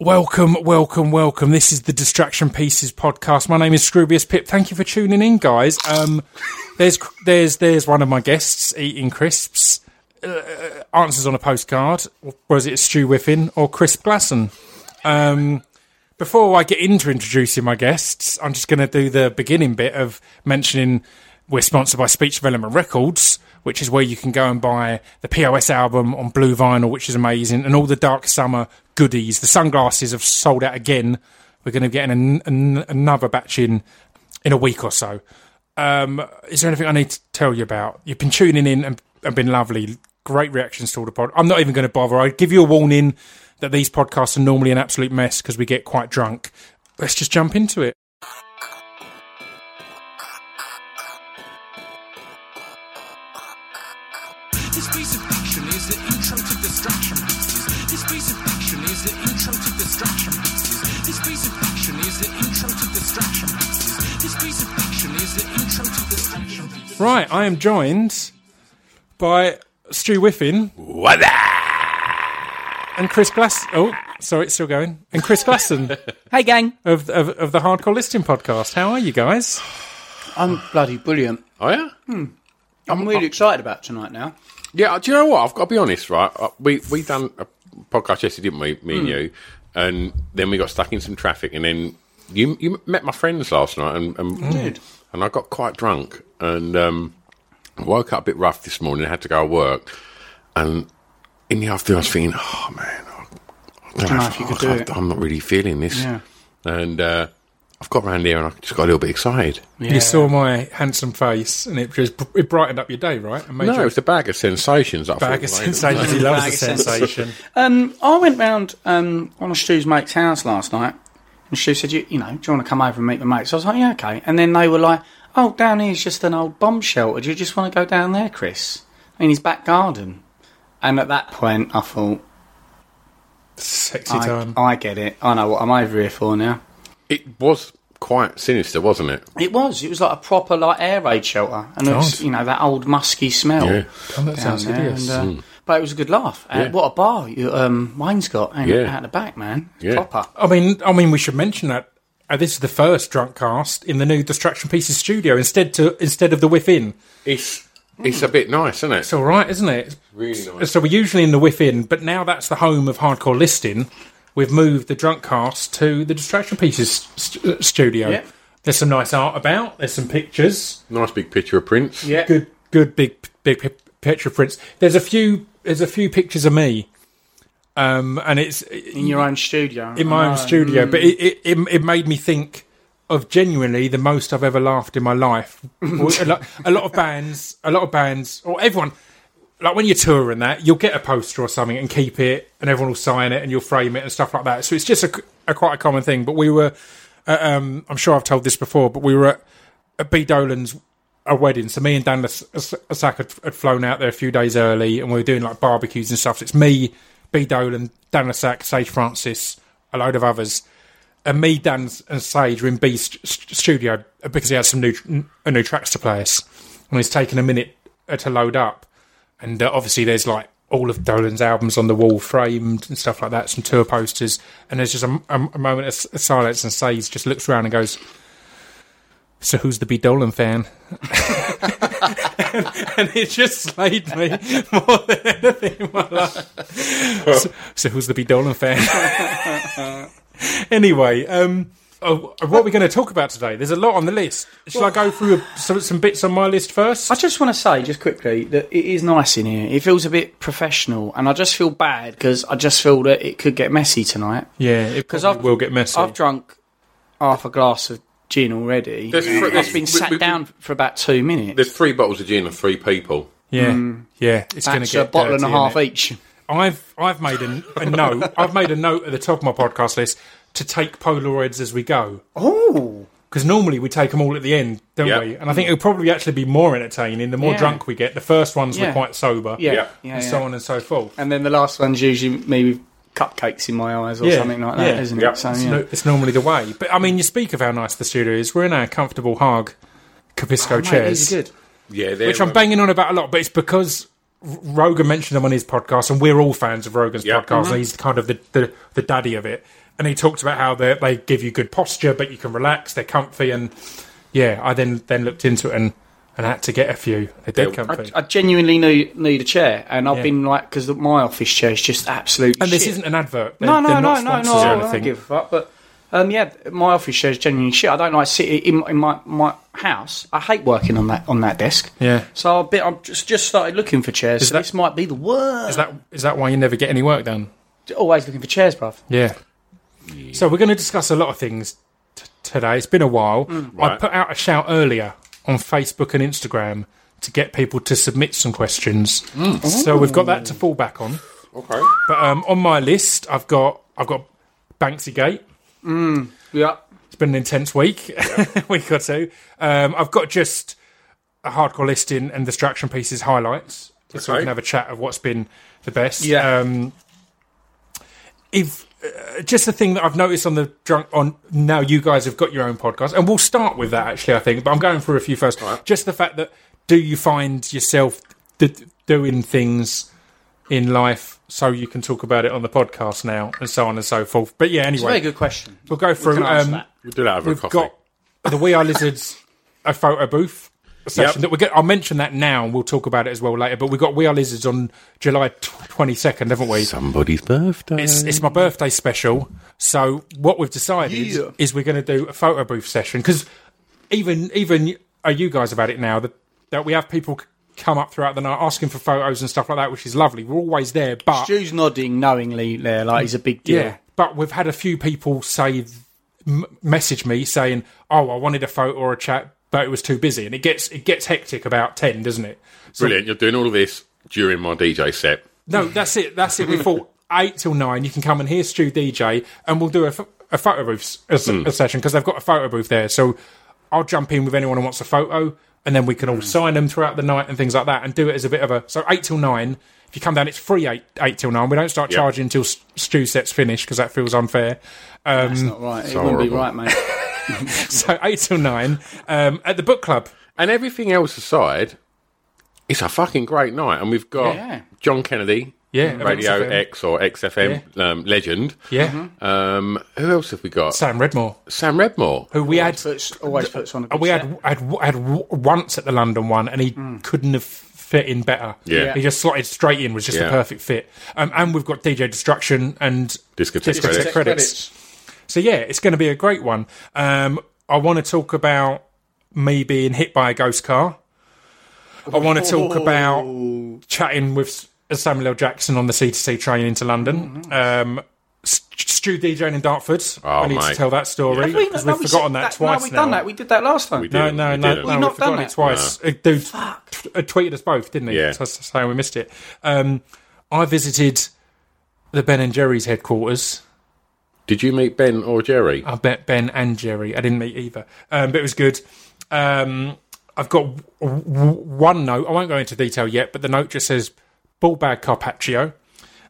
Welcome, welcome, welcome. This is the Distraction Pieces podcast. My name is Scroobius Pip. Thank you for tuning in, guys. Um, there's there's there's one of my guests eating crisps. Uh, answers on a postcard. Was it Stu Whiffin or Chris Glasson? Um, before I get into introducing my guests, I'm just going to do the beginning bit of mentioning we're sponsored by Speech Development Records, which is where you can go and buy the POS album on blue vinyl, which is amazing, and all the Dark Summer goodies. The sunglasses have sold out again. We're going to get an, an, another batch in in a week or so. Um, is there anything I need to tell you about? You've been tuning in and, and been lovely. Great reactions to all the pod. I'm not even going to bother. I give you a warning that these podcasts are normally an absolute mess because we get quite drunk. Let's just jump into it. Right, I am joined by Stu Whiffin and Chris Glass. Oh, sorry, it's still going. And Chris Glasson Hey, gang. of, of of the Hardcore Listing podcast. How are you guys? I'm bloody brilliant. Oh yeah, I'm really excited about tonight now. yeah. Do you know what? I've got to be honest, right? Uh, We we done a podcast yesterday, didn't we? Me and you, and then we got stuck in some traffic, and then you you met my friends last night, and and, did. and I got quite drunk, and um, woke up a bit rough this morning. I had to go to work, and in the afternoon, I was thinking, oh man, I, I don't know if you could do I- it. I'm not really feeling this, Yeah. and. uh I've got round here and I just got a little bit excited. Yeah. You saw my handsome face, and it just it brightened up your day, right? And made No, you it was a bag of sensations. that I bag of thought made sensations. He loves Bag the of sensations. sensation. Um, I went round um, one of Stu's mates' house last night, and Stu said, you, you know, do you want to come over and meet the mates? I was like, yeah, okay. And then they were like, oh, down here's just an old bomb shelter. Do you just want to go down there, Chris? In his back garden. And at that point, I thought, Sexy I, time. I get it. I know what I'm over here for now. It was quite sinister, wasn't it? It was. It was like a proper like air raid shelter, and it was, God. you know that old musky smell. Yeah. Oh, that down sounds there, hideous. and, uh, But it was a good laugh. Uh, Yeah. what a bar you, um, Wayne's got and Yeah. out the back, man. Yeah. Proper. I mean, I mean, we should mention that uh, this is the first drunk cast in the new Distraction Pieces studio instead to instead of the within. It's it's a bit nice, isn't it? It's all right, isn't it? really nice. So we're usually in the within, but now that's the home of hardcore listing. We've moved the drunk cast to the Distraction Pieces st- uh, studio. Yeah. There's some nice art about. There's some pictures. Nice big picture of Prince. Yeah. Good, good, big, big pi- picture Prince. There's a few. There's a few pictures of me. Um, and it's In your own studio. in my own studio, but it, it, it, it made me think of genuinely the most I've ever laughed in my life. a, lot, a lot of bands, a lot of bands, or everyone, like when you're touring that, you'll get a poster or something and keep it, and everyone will sign it and you'll frame it and stuff like that. So it's just a, a quite a common thing. But we were, uh, um, I'm sure I've told this before, but we were at, at B Dolan's a wedding. So me and Dan Le Sac had, had flown out there a few days early, and we were doing like barbecues and stuff. So it's me, B Dolan, Dan Le Sac, Sage Francis, a load of others, and me, Dan, and Sage were in B's st- st- studio because he had some new uh, new tracks to play us, and it's taken a minute uh, to load up. And uh, obviously, there's like all of Dolan's albums on the wall, framed and stuff like that, some tour posters, and there's just a, a- a moment of silence, and Sage just looks around and goes. So who's the B Dolan fan? and it just slayed me more than anything in my life. So, so who's the B Dolan fan? anyway, um, oh, what are we going to talk about today? There's a lot on the list. Shall I go through a, some, some bits on my list first? I just want to say, just quickly, that it is nice in here. It feels a bit professional, and I just feel bad because I just feel that it could get messy tonight. yeah, because I've- will get messy. I've drunk half a glass of gin already. There's fr- I've there's- been we- sat we- down for about two minutes. There's three bottles of gin and three people. yeah, mm. yeah, it's going to That's get a bottle and a half each. I've I've made a, a note. I've made a note at the top of my podcast list to take Polaroids as we go. Oh, Because normally we take them all at the end, don't Yeah. we? And I think it'll probably actually be more entertaining the more Yeah. drunk we get. The first ones were Yeah. quite sober, yeah, Yeah. yeah, and yeah. so on and so forth. And then the last one's usually me with cupcakes in my eyes or Yeah, something like that, yeah. not Yeah. it? So It's, yeah. no, it's normally the way. But I mean, you speak of how nice the studio is. We're in our comfortable Haag Capisco Oh, Mate, chairs, these are good. Yeah, which I'm banging on about a lot. But it's because Rogan mentioned them on his podcast, and we're all fans of Rogan's Yeah. podcast. And mm-hmm. he's kind of the, the the daddy of it. and he talked about how they they give you good posture, but you can relax, they're comfy, and yeah, I then then looked into it and and had to get a few. They're dead Yeah. I, I genuinely need need a chair, and I've Yeah. been like, because my office chair is just absolute. and this isn't an advert. They're- No, no, they're no, not no, no. sponsors I don't give a fuck. But um, yeah, my office chair is genuinely shit. I don't like sitting in, in my, my house. I hate working on that on that desk. Yeah. So I've been, I've just just started looking for chairs. so that- this might be the worst. Is that is that why you never get any work done? Always looking for chairs, bruv. Yeah. So we're going to discuss a lot of things t- today. It's been a while. I Right. put out a shout earlier on Facebook and Instagram to get people to submit some questions. So we've got that to fall back on. Okay. But um, on my list, I've got I've got Banksy Gate. Mm. Yeah. It's been an intense week, week or two. Um, I've got just a hardcore listing and distraction pieces highlights, so we can have a chat of what's been the best. Yeah. Um, if uh, just the thing that I've noticed on the drunk on now, you guys have got your own podcast, and we'll start with that actually. I think, but I'm going through a few first. Just the fact that do you find yourself d- doing things in life so you can talk about it on the podcast now, and so on and so forth. But yeah, It's a very good question. we'll go through. can answer Um, that. We'll do that over we've a coffee. got the We Are Lizards, a photo booth session that we get. I'll mention that now, and we'll talk about it as well later. But we've got We Are Lizards on July twenty second, haven't we? Somebody's birthday. It's, it's my birthday special. So what we've decided Yeah. is we're going to do a photo booth session because even even are you guys about it now that that we have people come up throughout the night asking for photos and stuff like that, which is lovely. We're always there, but Stu's nodding knowingly there, like he's a big deal. yeah, but we've had a few people say, m- message me saying, "Oh, I wanted a photo or a chat, but it was too busy," and it gets it gets hectic about ten, doesn't it? So, Brilliant. You're doing all of this during my DJ set. No, that's it. That's it. We thought eight till nine. You can come and hear Stu DJ, and we'll do a, a photo booth s- a, hmm. a session because they've got a photo booth there. So I'll jump in with anyone who wants a photo, and then we can all hmm. sign them throughout the night and things like that, and do it as a bit of a so eight till nine. If you come down, it's free eight eight till nine. We don't start Yep. charging until S- Stu set's finished because that feels unfair. That's um, not right. It so wouldn't be right, mate. So eight till nine um, at the book club. And everything else aside, it's a fucking great night. And we've got Yeah. John Kennedy, Yeah, of Radio XFM. X or XFM um, legend. Yeah, Um, who else have we got? Sam Redmore, Sam Redmore. who we had Puts, always puts on a good we set. had had had once at the London one, and he couldn't have fit in better. Yeah. he just slotted straight in, was just Yeah. the perfect fit. Um, and we've got DJ Destruction and Discotheque Discotheque credits. credits. So yeah, it's going to be a great one. Um, I want to talk about me being hit by a ghost car. I want to talk about chatting with Samuel L. Jackson on the C2C train into London. Um, S- Stu DJing in Dartford. Oh, I need to tell that story Have we- because no, we've we forgotten said that, twice No, we've now. done that. We did that last time. We no, no, we no, no, We've not forgotten done it that. twice. A dude t- uh, tweeted us both, didn't he? Yeah. So, so we missed it. Um, I visited the Ben and Jerry's headquarters. Did you meet Ben or Jerry? I bet Ben and Jerry. I didn't meet either, um, but it was good. Um, I've got w- w- one note. I won't go into detail yet, but the note just says "ball bag carpaccio."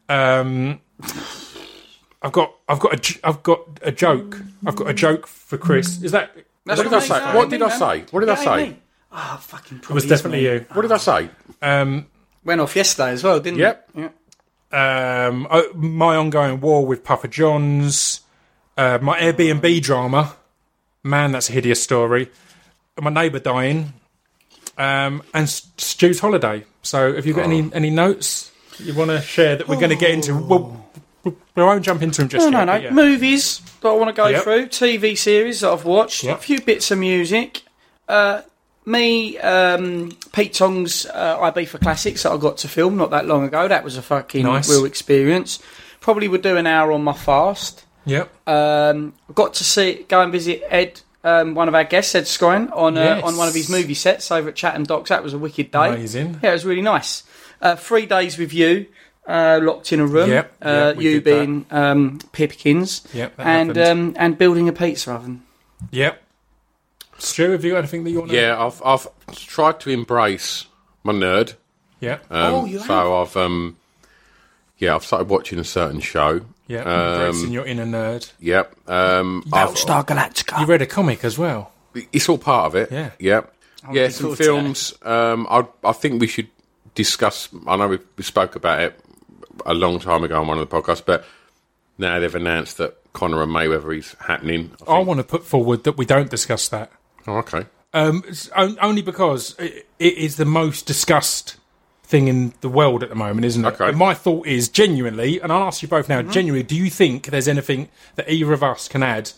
Um, I've got, I've got, a, j- I've got a joke. I've got a joke for Chris. Is that? That's What did I say? What did I say? What did I say? Ah, fucking. It was definitely you. What did I say? Um, Went off yesterday as well, didn't Yep. it? Yeah. Um, my ongoing war with Papa John's, uh, my Airbnb drama. Man, that's a hideous story. My neighbour dying, um, and Stu's holiday. So, have you've got any any notes you want to share that we're going to get into? Well, we won't jump into them just No, yet. no, no. yeah. Movies that I want to go Yep. through, TV series that I've watched, Yep. a few bits of music. Uh, me, um, Pete Tong's uh, Ibiza Classics that I got to film not that long ago. That was a fucking Nice. real experience. Probably would do an hour on my fast. Yep. Um, got to see go and visit Ed, um, one of our guests, Ed Skrein, on uh, Yes. on one of his movie sets over at Chatham Docks. That was a wicked day. Amazing. Yeah, it was really nice. Uh, three days with you, uh, locked in a room. Yep, uh, yep, we you being um, Pipkins. Yep, and um, and building a pizza oven. Yep. Stu, have you got anything that you want to? Yeah, I've I've tried to embrace my nerd. Yeah. Um, Oh, you so I've um, yeah, I've started watching a certain show. yeah. Um, Embracing your inner nerd. Yep. Um, Battlestar Galactica. You read a comic as well. it's all part of it. Yeah. Yep. Yeah, looking some forward to films. Um, I I think we should discuss. I know we, we spoke about it a long time ago on one of the podcasts, but now they've announced that Conor and Mayweather is happening. I I want to put forward that we don't discuss that. Oh, okay. Um, only because it, it is the most discussed thing in the world at the moment, isn't it? Okay. And my thought is genuinely, and I'll ask you both now, Mm-hmm. genuinely, do you think there's anything that either of us can add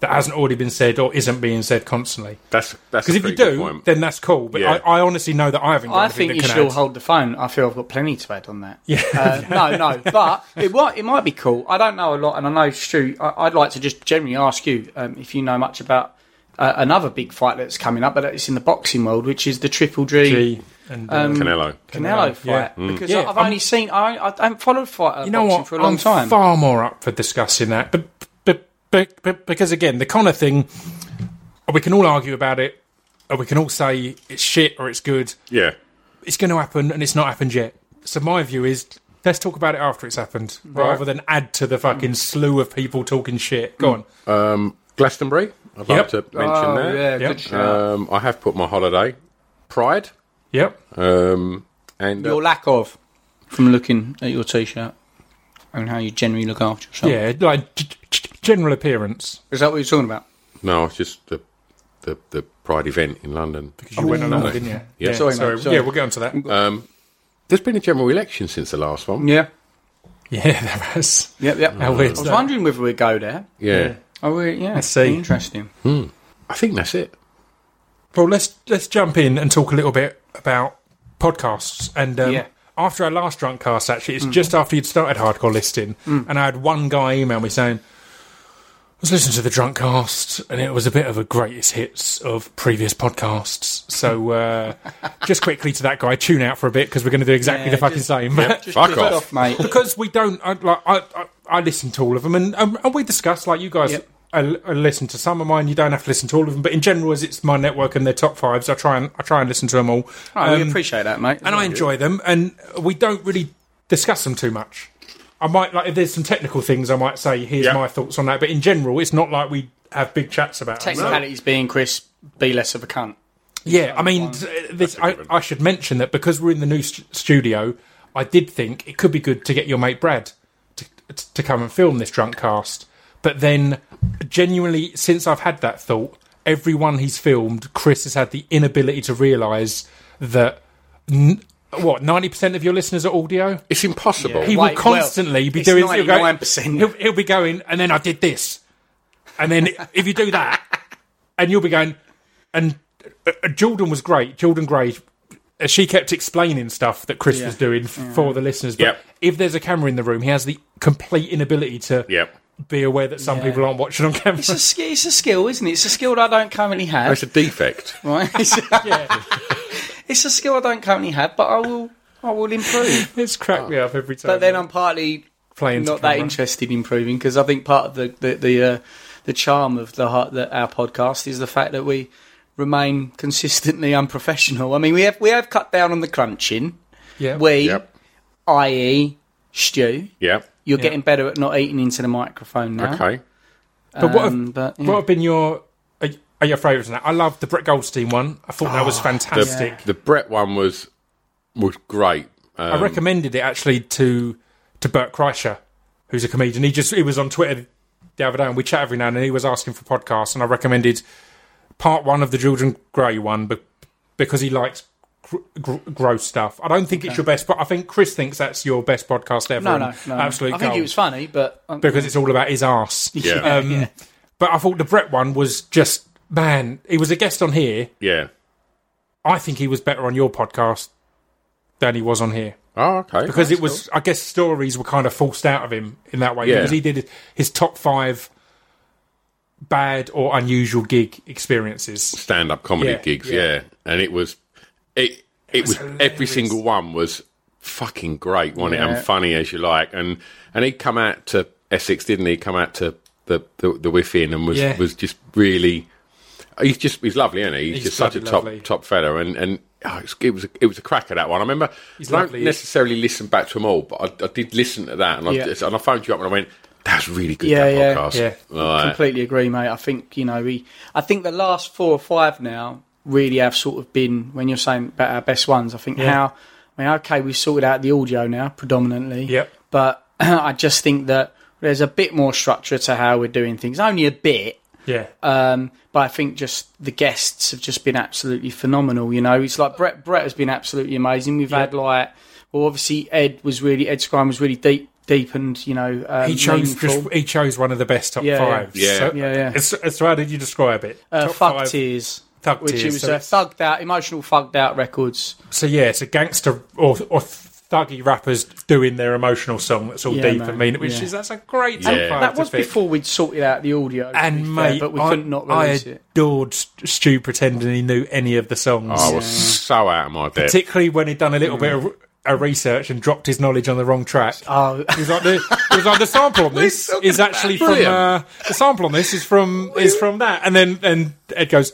that hasn't already been said or isn't being said constantly? That's that's Because a if you do, then that's cool. But Yeah. I, I honestly know that I haven't got I anything think you can should all hold the phone. I feel I've got plenty to add on that. Yeah. Uh, no, no, but it might it might be cool. I don't know a lot, and I know Stu. I, I'd like to just generally ask you um, if you know much about uh, another big fight that's coming up, but it's in the boxing world, which is the Triple G, G and uh, um, Canelo. Canelo fight. Yeah. Because Yeah, I've I'm- only seen I, I haven't followed fight uh, you know boxing what? for a long I'm time. far more up for discussing that, but, but but but because again, the Conor thing, we can all argue about it, or we can all say it's shit or it's good. Yeah. It's going to happen, and it's not happened yet. So my view is. Let's talk about it after it's happened, rather than add to the fucking slew of people talking shit. Go on. Um, Glastonbury. I'd Yep. like to mention oh, that. yeah, Yep. good shout. Um, I have put my holiday. Pride. Yep. Um, and uh, your lack of from looking at your t-shirt and how you generally look after yourself. Yeah, like g- g- general appearance. Is that what you're talking about? no, it's just the the the Pride event in London. Because you went along, no. didn't you? Yeah. Sorry, mate, sorry. Yeah, we'll get onto that. Um, there's been a general election since the last one. Yeah. yeah, there has. Yep, yep. How I was that? wondering whether we'd go there. Yeah. Oh, we, yeah. Let's see. Interesting. I think that's it. Well, let's let's jump in and talk a little bit about podcasts. And um, Yeah. after our last drunk cast, actually, it's just after you'd started hardcore listing, and I had one guy email me saying, "I was listening to the drunk cast, and it was a bit of a greatest hits of previous podcasts." So, uh, just quickly to that guy, tune out for a bit because we're going to do exactly Yeah, the fucking just- same. But Just Fuck drift off. mate. because we don't I, like I, I I listen to all of them and um, and we discuss like you guys Yep. I, I listen to some of mine you don't have to listen to all of them but in general as it's my network and their top fives I try and I try and listen to them all Oh, Um, appreciate that, mate. and I enjoy them and we don't really discuss them too much I might like if there's some technical things I might say here's Yeah. my thoughts on that but in general it's not like we have big chats about them. Technicalities being Chris, be less of a cunt. Yeah, I mean, this, I, I should mention that because we're in the new st- studio, I did think it could be good to get your mate Brad to, to come and film this drunk cast. But then, genuinely, since I've had that thought, everyone he's filmed, Chris has had the inability to realise that. N- what ninety percent of your listeners are audio? It's impossible. He Wait, will constantly well, be doing. he'll go- 99%. He'll, he'll be going, and then I did this, and then if you do that, and you'll be going, and uh, uh, Jordan was great. Jordan Gray, uh, she kept explaining stuff that Chris Yeah. was doing f- for the listeners. But Yep. if there's a camera in the room, he has the complete inability to Yep. Be aware that some Yeah. people aren't watching on camera. It's a, sk- it's a skill, isn't it? It's a skill that I don't currently have. It's a defect. right? It's, it's a skill I don't currently have, but I will. I will improve. it's cracked me up every time. But then I'm partly playing not that interested in improving because I think part of the the the, uh, the charm of the, the our podcast is the fact that we remain consistently unprofessional. I mean, we have we have cut down on the crunching. Yeah. We, Yep. i.e., Stu, Yep. You're Yeah. getting better at not eating into the microphone now. Okay. But what have, Um, but, yeah. what have been your are, are your favourites? Now, I love the Brett Goldstein one. I thought that was fantastic. The Brett one was was great. Um, I recommended it actually to to Bert Kreischer, who's a comedian. He just he was on Twitter the other day, and we chat every now and then. He was asking for podcasts, and I recommended part one of the Jordan Gray one, but because he likes gr- gr- gross stuff. I don't think it's your best, but I think Chris thinks that's your best podcast ever. no, no, no. absolute I think gold, it was funny, but um, because it's all about his arse. Yeah. Um, yeah. But I thought the Brett one was just man. He was a guest on here. yeah. I think he was better on your podcast than he was on here Oh, okay. because it was. I guess stories were kind of forced out of him in that way Yeah. because he did his top five bad or unusual gig experiences. stand up comedy Yeah, gigs, yeah. yeah. And it was it it, was, was every single one was fucking great, wasn't it? And funny as you like. And and he'd come out to Essex, didn't he? Come out to the the, the Whiffin and was Yeah. was just really he's just he's lovely, isn't he? He's, He's just such a bloody top lovely. top fella and and oh, it's- it was a, it was a crack at that one. I remember He's I don't lovely. necessarily listen back to them all, but I, I did listen to that and I Yeah. just, and I phoned you up and I went, "That's really good." Yeah, that yeah. podcast. Yeah. Like, completely agree, mate. I think you know we. I think the last four or five now really have sort of been when you're saying about our best ones. I think Yeah. how. I mean, okay, we've sorted out the audio now predominantly. Yep. But I just think that there's a bit more structure to how we're doing things. Only a bit, Yeah. um, but I think just the guests have just been absolutely phenomenal. You know, it's like Brett. Brett has been absolutely amazing. We've had like, well, obviously Ed was really Ed Skrein was really deep, deep and you know, um, he chose just, he chose one of the best top Yeah, yeah. fives. Yeah. So, Yeah, yeah. It's, it's, how did you describe it? uh, Top Thug five- Tears. Thug which Tears, it was so uh, thugged out, emotional, thugged out records. So yeah, it's a gangster or or thuggy rappers doing their emotional song that's all Yeah, deep man, and mean, which yeah. is that's a great Yeah. top that was pick. before we'd sorted out the audio, to be And fair, mate, but we I, couldn't not I release it. adored St- Stu pretending he knew any of the songs, I was so out of my depth. particularly when he'd done a little bit of a research and dropped his knowledge on the wrong track. Oh, He was like the, he was like the sample on this is actually from uh, the sample on this is from is from that, and then and Ed goes,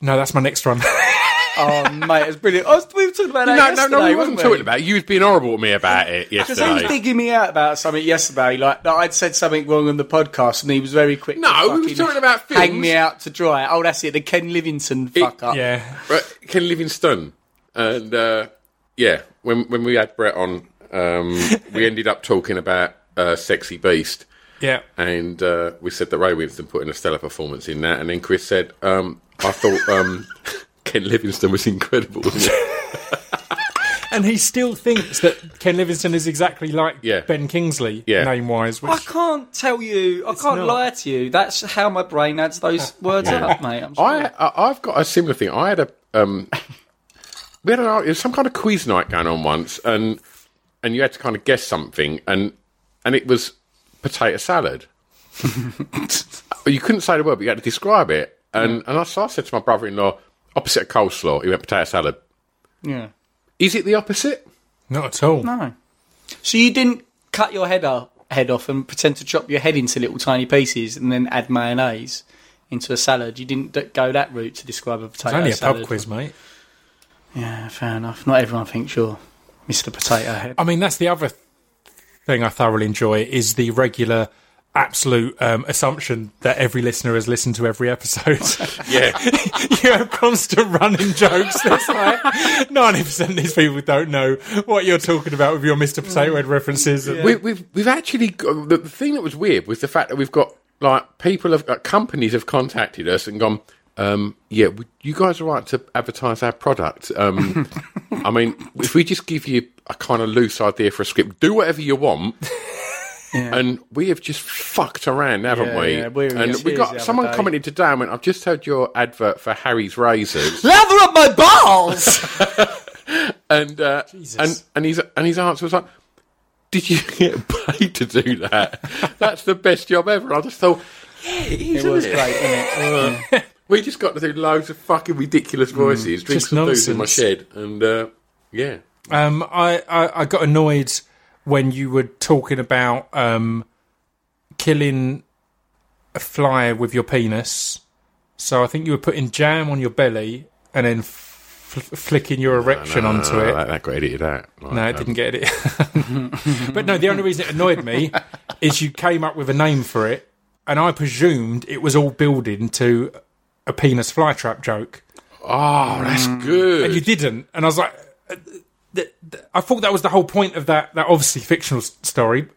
no, that's my next one. oh, mate, it's brilliant. I was, we were talking about that no, no, yesterday, no, we weren't wasn't we? talking about it. You was being horrible to me about it Because he was yesterday. digging me out about something yesterday, like that I'd said something wrong on the podcast, and he was very quick. No, to we was fucking talking about Hang me out to dry. Oh, that's it. The Ken Livingstone fuck up. yeah, But Ken Livingstone, and uh, yeah, when when we had Brett on, um, we ended up talking about uh, Sexy Beast, yeah. and uh, we said that Ray Winstone put in a stellar performance in that, and then Chris said, um, "I thought um, Ken Livingstone was incredible." Wasn't it? And he still thinks that Ken Livingstone is exactly like Yeah. Ben Kingsley, Yeah. name wise. I can't tell you. I can't not. lie to you. That's how my brain adds those words up, mate. I'm I, I, I've got a similar thing. I had a um, we had a, it was some kind of quiz night going on once, and and you had to kind of guess something, and and it was potato salad. you couldn't say the word, but you had to describe it. And and I, so I said to my brother-in-law, opposite of coleslaw, he went potato salad. yeah. Is it the opposite? Not at all. No. So you didn't cut your head off, head off and pretend to chop your head into little tiny pieces and then add mayonnaise into a salad. You didn't d- go that route to describe a It's potato only a salad. pub quiz, mate. Yeah, fair enough. Not everyone thinks you're Mr. Potato Head. I mean, that's the other thing I thoroughly enjoy is the regular, absolute um, assumption that every listener has listened to every episode. Yeah, you have constant running jokes. That's like ninety percent of these people don't know what you're talking about with your Mr. Potato Head references. we, we've we've actually got, the, the thing that was weird was the fact that we've got like people have uh, companies have contacted us and gone. Um, yeah, would you guys are right to advertise our product. Um, I mean, if we just give you a kind of loose idea for a script, do whatever you want. And we have just fucked around, haven't Yeah, we? yeah, we were and tears we got someone day. commented today and went, "I've just heard your advert for Harry's razors." Lather up my balls! and uh, and and his and his answer was like, "Did you get paid to do that? That's the best job ever." I just thought, yeah, it is. it was isn't great, wasn't it? We just got to do loads of fucking ridiculous voices, drink just some booze in my shed, and uh, yeah, Um, I, I I got annoyed when you were talking about um, killing a fly with your penis. So I think you were putting jam on your belly and then f- flicking your erection onto it. That, that got edited out. Like, No, it um, didn't get it. but no, the only reason it annoyed me is you came up with a name for it, and I presumed it was all building to a penis flytrap joke, Oh, that's good. and you didn't. And I was like, uh, th- th- I thought that was the whole point of that. That obviously fictional s- story,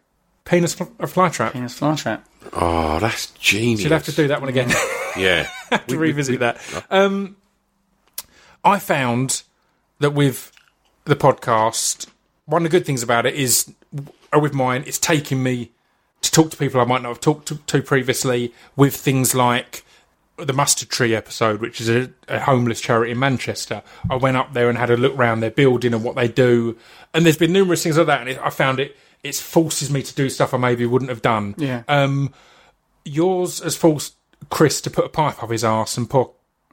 penis fl- a flytrap. Penis flytrap. oh, that's genius. you'll have to do that one again. Mm. Yeah, to revisit that. Um, I found that with the podcast, one of the good things about it is, or with mine, it's taking me to talk to people I might not have talked to, to previously with things like the Mustard Tree episode, which is a, a homeless charity in Manchester. I went up there and had a look around their building and what they do, and there's been numerous things like that, and it, I found it. It forces me to do stuff I maybe wouldn't have done. Yeah. Um, yours has forced Chris to put a pipe up his arse and pour,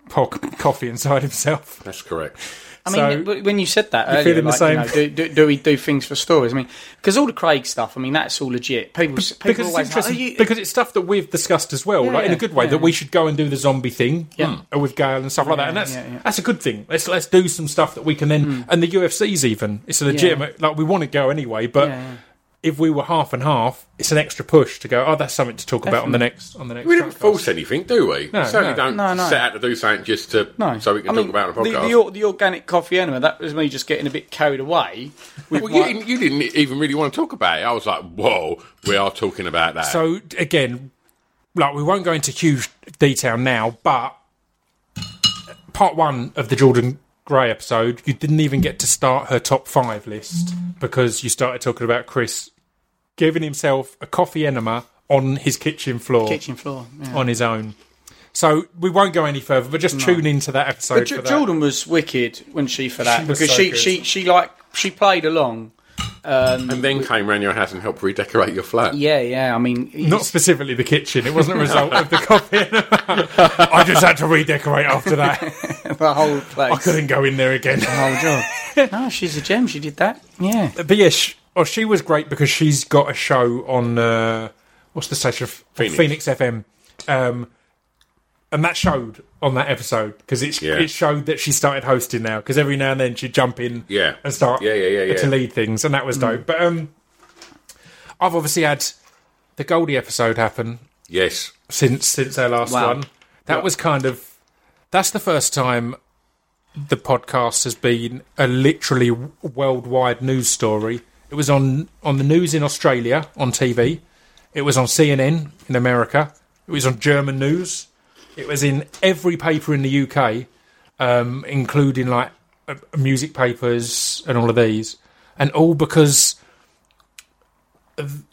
pour coffee inside himself. that's correct. I mean, w- when you said that earlier, feeling the same? You know, do, do, do we do things for stories? I mean, because all the Craig stuff, I mean, that's all legit. People, people Because it's always interesting. Like, oh, you- because it's stuff that we've discussed as well, like in a good way. yeah. That we should go and do the zombie thing, Yeah. uh, with Gail and stuff like that, and that's yeah, yeah. that's a good thing. Let's let's do some stuff that we can then, and the UFC's even. It's a legitimate. Like we want to go anyway, but Yeah, yeah. If we were half and half, it's an extra push to go. Oh, that's something to talk about on the next on the next. We don't podcast." force anything, do we? No, we certainly no. don't No, no. set out to do something just to No, so we can I talk mean, about a the, podcast. the, or- the organic coffee enema. That was me just getting a bit carried away. With well, you, didn't, you didn't even really want to talk about it. I was like, whoa, we are talking about that. So again, like we won't go into huge detail now, but part one of the Jordan Gray episode, you didn't even get to start her top five list mm. because you started talking about Chris giving himself a coffee enema on his kitchen floor kitchen floor. Yeah. on his own. So we won't go any further, but just tune into that episode. But for J- that. Jordan was wicked when she for that She because so she, good. she she like she played along. Um, and then came round your house and helped redecorate your flat. yeah, yeah. I mean, Not specifically the kitchen. It wasn't a result of the coffee. I just had to redecorate after that. the whole place. I couldn't go in there again. The whole job. no, she's a gem. She did that. Yeah. But yeah, she, oh, she was great because she's got a show on uh, what's the station? Phoenix. Phoenix FM, um, and that showed on that episode because it Yeah. it showed that she started hosting now because every now and then she'd jump in Yeah. and start Yeah, yeah, yeah, yeah. to lead things and that was dope. But um, I've obviously had the Goldie episode happen Yes. since since our last Wow. one. That was kind of that's the first time the podcast has been a literally worldwide news story. It was on on the news in Australia on TV. It was on CNN in America. It was on German news. It was in every paper in the UK, um, including like uh, music papers and all of these, and all because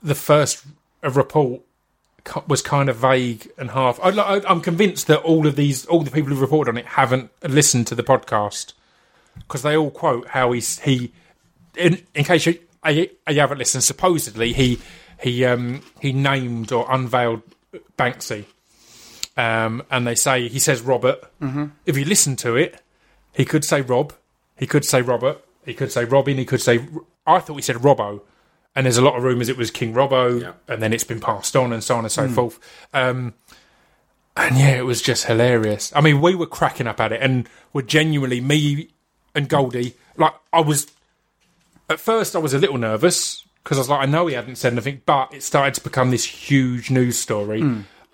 the first uh, report was kind of vague and half. I, I, I'm convinced that all of these, all the people who reported on it, haven't listened to the podcast because they all quote how he's he. In, in case you, you you haven't listened, supposedly he he um he named or unveiled Banksy, um, and they say he says Robert. Mm-hmm. If you listen to it, he could say Rob, he could say Robert, he could say Robin, he could say. I thought he said Robbo, and there's a lot of rumours it was King Robbo, Yeah. and then it's been passed on and so on and so forth. Um, and yeah, it was just hilarious. I mean, we were cracking up at it, and were genuinely me and Goldie. Like I was at first, I was a little nervous because I was like, I know he hadn't said anything, but it started to become this huge news story.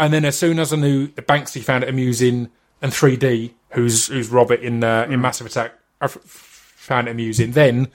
And then as soon as I knew that Banksy found it amusing, and 3D, who's who's Robert in uh, in Massive Attack, I f- found it amusing, then.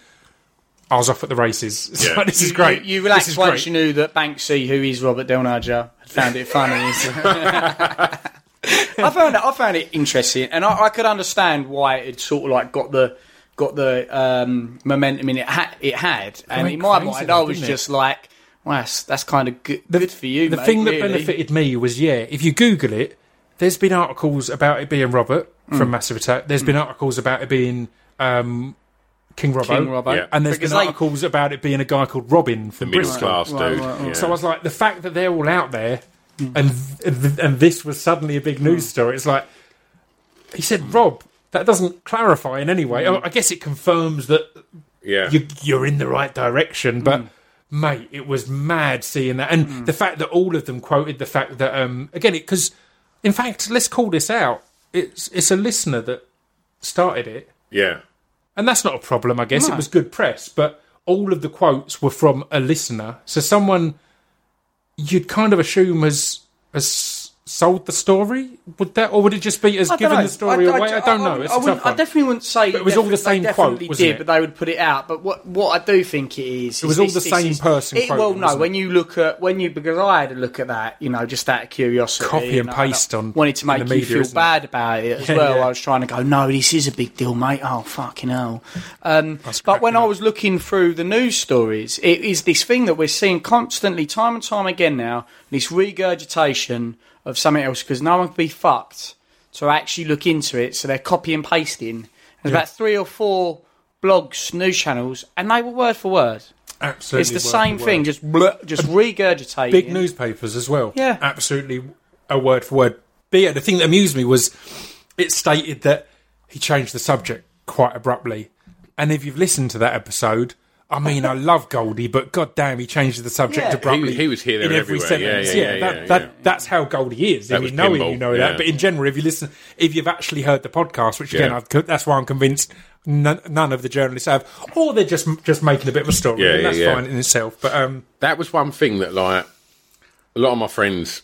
I was off at the races. Yeah. like, this is great. You, you relaxed once great. you knew that Banksy, who is Robert Del Naja, had found it funny. I found it. I found it interesting, and I, I could understand why it sort of like got the got the um, momentum in it. Ha- it had, and went in my crazy mind, I was didn't it? just like, "Well, that's, that's kind of good, good for you." The mate, thing that really. benefited me was, yeah, if you Google it, there's been articles about it being Robert Mm. from Massive Attack. There's been articles about it being um, King Robbo. King Robbo, Yeah. And there's Because been they- articles about it being a guy called Robin from the Middle Bristol. class Right, dude. right, right. yeah. So I was like, the fact that they're all out there Mm. and th- and this was suddenly a big news story, it's like, he said, Rob, that doesn't clarify in any way. Mm. I guess it confirms that yeah. you, you're in the right direction. But Mm. Mate, it was mad seeing that, and the fact that all of them quoted the fact that um, again, because in fact, let's call this out. It's it's a listener that started it, yeah. and that's not a problem. I guess No. it was good press, but all of the quotes were from a listener, so someone you'd kind of assume has has sold the story. Would that, or would it just be as given don't the story away? I, don't know. I, It's I wouldn't- tough I definitely wouldn't say But it was all the same quote, wasn't did, it? but they would put it out. But what what I do think it is, It was is all this- the same is- person It, well, no, when you look at when you because I had a look at that, you know, just out of curiosity, Copy and paste on- wanted to make you media, feel isn't it? bad about it as Yeah, well. yeah. I was trying to go, no, this is a big deal, mate. Oh fucking hell! Um, but when I was looking through the news stories, it is this thing that we're seeing constantly, time and time again now. This regurgitation of something else because no one could be fucked to actually look into it. So they're copy and pasting. There's about three or four blogs, news channels, and they were word for word. Absolutely, It's the same thing, just blur, just regurgitating. big newspapers as well. Yeah. absolutely a word for word. But yeah, the thing that amused me was it stated that he changed the subject quite abruptly. And if you've listened to that episode, I mean, I love Goldie, but goddamn, he changes the subject Yeah. abruptly. He- he was here, there, in every everywhere. Yeah, sentence. yeah, yeah, that, yeah, that, yeah. that's how Goldie is. That if you know him, you know that. But in general, if you listen, if you've actually heard the podcast, which again, that's why I'm convinced none, none of the journalists have, or they're just just making a bit of a story. Yeah, and yeah, that's fine in itself. But um, that was one thing that like a lot of my friends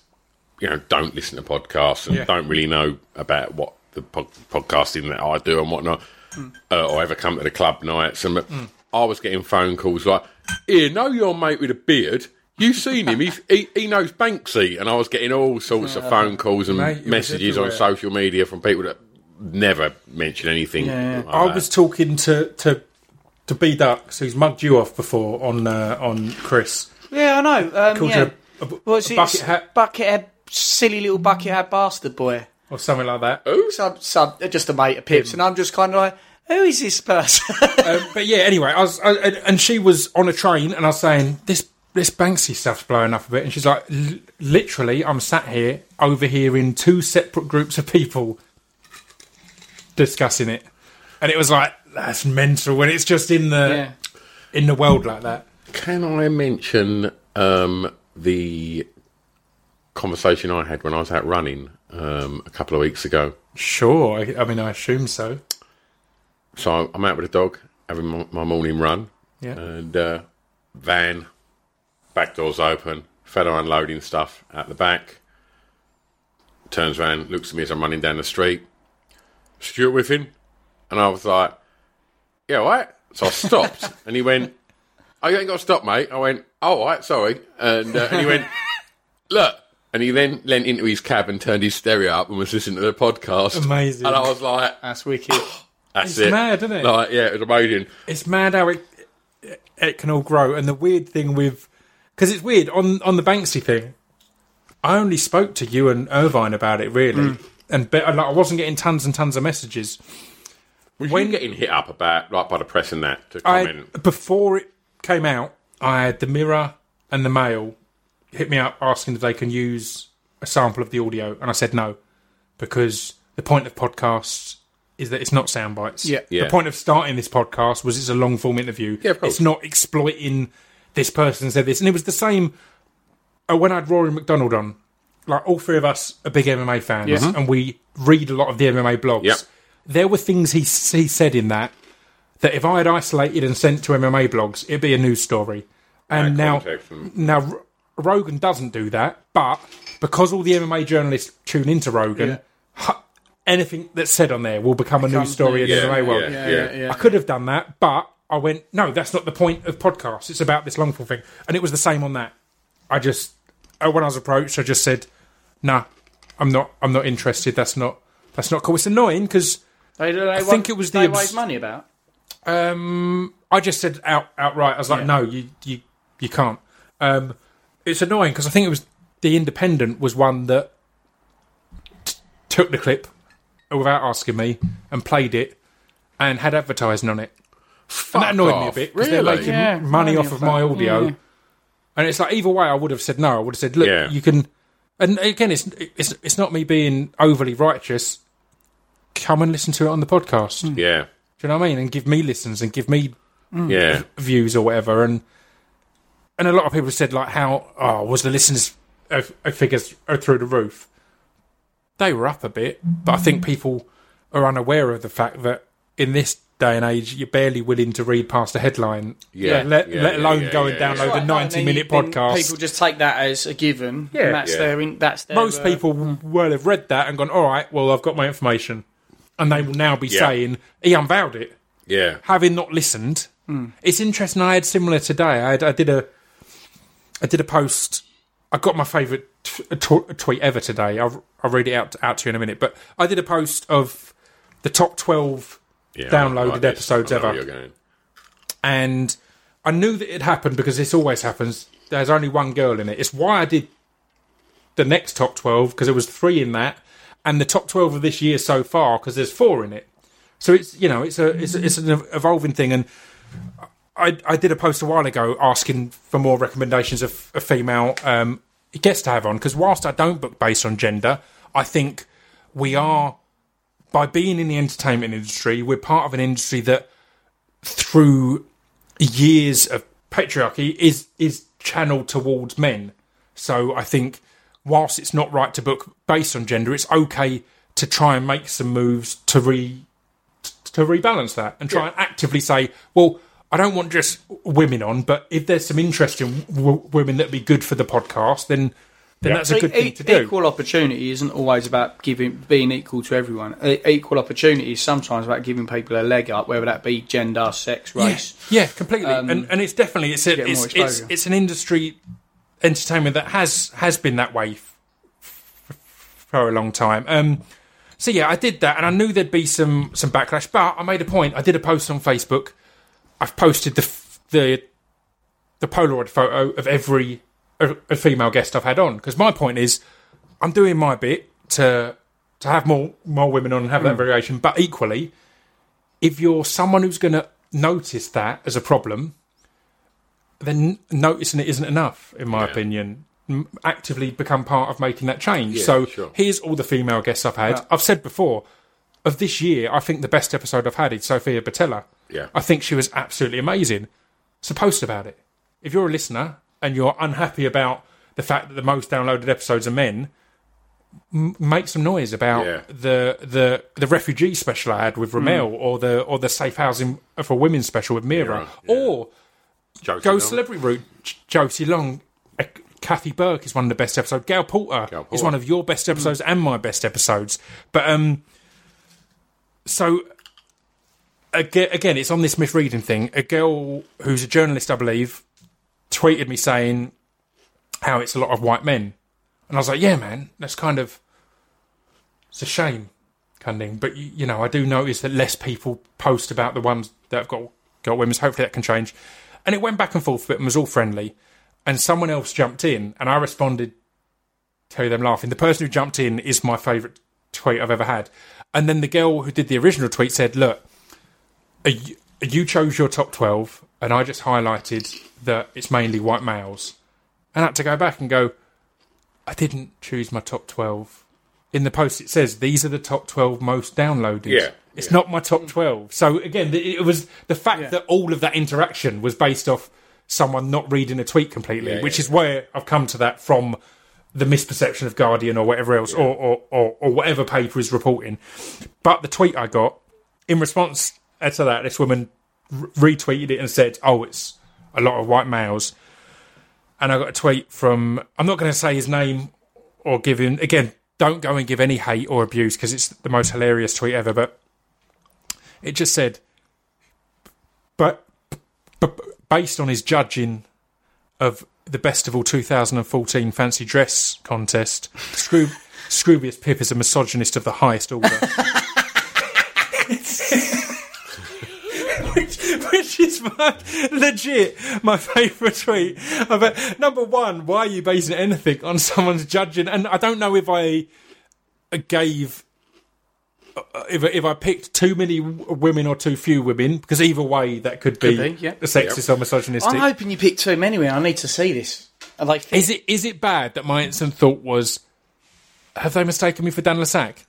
you know don't listen to podcasts and don't really know about what the pod- podcasting that I do and whatnot uh, or ever come to the club nights and I was getting phone calls like here know your mate with a beard you've seen him He's, he, he knows Banksy and I was getting all sorts of phone calls and Mate, it was messages on everywhere. social media from people that never mention anything Yeah. like I that. was talking to to to B Ducks, who's mugged you off before on uh, on Chris. Yeah, I know. Um, Called yeah. you a, a, What's a it? bucket hat Buckethead, silly little bucket buckethead bastard boy. or something like that. Some, some, just a mate of Pips, and I'm just kind of like, who is this person? Um, but yeah, anyway, I was, I, and- and she was on a train, and I was saying this this Banksy stuff's blowing up a bit, and she's like, "L- literally, I'm sat here overhearing two separate groups of people discussing it, and it was like that's mental when it's just in the yeah. in the world like that. Can I mention um, the conversation I had when I was out running um, a couple of weeks ago? Sure, I, I mean, I assume so. So I'm out with a dog having my, my morning run, Yeah. and uh, van, back doors open, fella unloading stuff at the back. Turns around, looks at me as I'm running down the street. Stuart with him, and I was like, "Yeah, all right." So I stopped, and he went, "Oh, you ain't got to stop, mate." I went, "Oh, all right, sorry," and, uh, and he went, "Look." And he then leant into his cab and turned his stereo up and was listening to the podcast. Amazing. And I was like, That's wicked. "That's It's it." mad, isn't it? Like, yeah, it was amazing. it's mad how it it can all grow. And the weird thing with because it's weird on on the Banksy thing. I only spoke to you and Irvine about it really, hmm. and be, like, I wasn't getting tons and tons of messages. Was When- you getting hit up about like by the press and that to I comment? before it came out, I had the Mirror and the Mail hit me up asking if they can use a sample of the audio, and I said no because the point of podcasts is that it's not sound bites. Yeah. Yeah. The point of starting this podcast was it's a long form interview. Yeah, of course. It's not exploiting this person said this, and it was the same uh, when I had Rory MacDonald on. Like all three of us are big MMA fans, Yeah. and we read a lot of the MMA blogs. Yep. There were things he he said in that that if I had isolated and sent to MMA blogs, it'd be a news story. And Yeah, now, now R- Rogan doesn't do that, but because all the MMA journalists tune into Rogan, hu- anything that's said on there will become a news Becomes story in news. the MMA world. yeah, Yeah, yeah, yeah. I could have done that, but I went, no, that's not the point of podcasts. It's about this long form thing. And it was the same on that. I just, uh, when I was approached, I just said, nah, I'm not, I'm not interested. That's not, that's not cool. It's annoying because They, they I think it was the they abs- raise money about. um, I just said out outright. I was like, Yeah. no, you you you can't. Um, it's annoying because I think it was the Independent was one that t- took the clip without asking me and played it and had advertising on it. and that annoyed me a bit because they're making Yeah, money money off off of my audio. Yeah. And it's like either way, I would have said no. I would have said, look, Yeah. you can. And again, it's it's it's not me being overly righteous. Come and listen to it on the podcast. Hmm. Yeah, Do you know what I mean? And give me listens and give me yeah. views or whatever. And and a lot of people said like, how oh was the listeners uh, uh, figures are through the roof? They were up a bit, but I think people are unaware of the fact that in this day and age, you're barely willing to read past a headline. Yeah, let, yeah, let alone yeah, go yeah, and yeah. download Right, a 90 then minute then podcast. People just take that as a given. Yeah. and that's Yeah. their. In, that's their, Most uh, people will have read that and gone, all right, well, I've got my information. And they will now be Yeah. saying, he unveiled it. Yeah, having not listened, it's interesting. I had similar today. I, had, I did a, I did a post. I got my favourite t- t- tweet ever today. I'll, I'll read it out out to you in a minute. But I did a post of the top twelve yeah. downloaded like episodes ever. and I knew that it happened because this always happens. There's only one girl in it. It's why I did the next top 12 because there was three in that, and the top 12 of this year so far because there's four in it. So it's you know it's a it's, it's an evolving thing, and I I did a post a while ago asking for more recommendations of a female um, guest to have on because whilst I don't book based on gender, I think we are by being in the entertainment industry, we're part of an industry that through years of patriarchy is is channeled towards men. So I think whilst it's not right to book based on gender, it's okay to try and make some moves to re to rebalance that and try and actively say, well, I don't want just women on, but if there's some interesting w- women that'd be good for the podcast, then then that's a good E- thing to do. Equal opportunity isn't always about giving being equal to everyone. E- equal opportunity is sometimes about giving people a leg up, whether that be gender, sex, race. Yeah, completely. and and it's definitely it's a, it's, it's it's an industry entertainment that has has been that way f- f- for a long time. Um, so yeah, I did that, and I knew there'd be some some backlash. But I made a point. I did a post on Facebook. I've posted the the the Polaroid photo of every a, a female guest I've had on because my point is I'm doing my bit to to have more more women on and have that hmm. variation. But equally, if you're someone who's going to notice that as a problem, then noticing it isn't enough, in my Yeah. opinion. Actively become part of making that change. Yeah, so sure. here's all the female guests I've had. I've said before, of this year, I think the best episode I've had is Sophia Batella. Yeah. I think she was absolutely amazing. So post about it. If you're a listener and you're unhappy about the fact that the most downloaded episodes are men, m- make some noise about Yeah. the the the refugee special I had with Ramel, or the or the safe housing for women special with Mira, yeah. or Josie go Long. celebrity route. Josie Long, uh, Kathy Burke is one of the best episodes. Gail Porter, Gail is one of your best episodes and my best episodes. But um, so again, it's on this misreading thing. A girl who's a journalist, I believe, tweeted me saying how it's a lot of white men, and I was like, yeah, man, that's kind of it's a shame, kind of thing. But you, know, I do notice that less people post about the ones that have got got women's. Hopefully, that can change. And it went back and forth, but it was all friendly. And someone else jumped in, and I responded to them laughing. The person who jumped in is my favourite tweet I've ever had. And then the girl who did the original tweet said, "Look, you, you chose your top twelve, and I just highlighted that it's mainly white males." And I had to go back and go, "I didn't choose my top twelve. In the post, it says these are the top twelve most downloaded. Yeah, it's yeah. not my top twelve. So again, it was the fact that all of that interaction was based off someone not reading a tweet completely, Yeah, which yeah, is where I've come to that from the misperception of Guardian or whatever else, or, or, or, or whatever paper is reporting. But the tweet I got in response to that, this woman retweeted it and said, "Oh, it's a lot of white males." And I got a tweet from I'm not going to say his name or give him again. Don't go and give any hate or abuse because it's the most hilarious tweet ever. But it just said, but, but based on his judging of the best of all 2014 fancy dress contest, Scroob, Scroobius Pip is a misogynist of the highest order. which, which is my, legit my favourite tweet. But number one, why are you basing anything on someone's judging? And I don't know if I gave. uh, If, if I picked too many women or too few women, because either way that could be, Could be, yeah. sexist or misogynistic. I'm hoping you picked too many. I need to see this. I like Is it is it bad that my instant thought was, have they mistaken me for Dan Le Sac?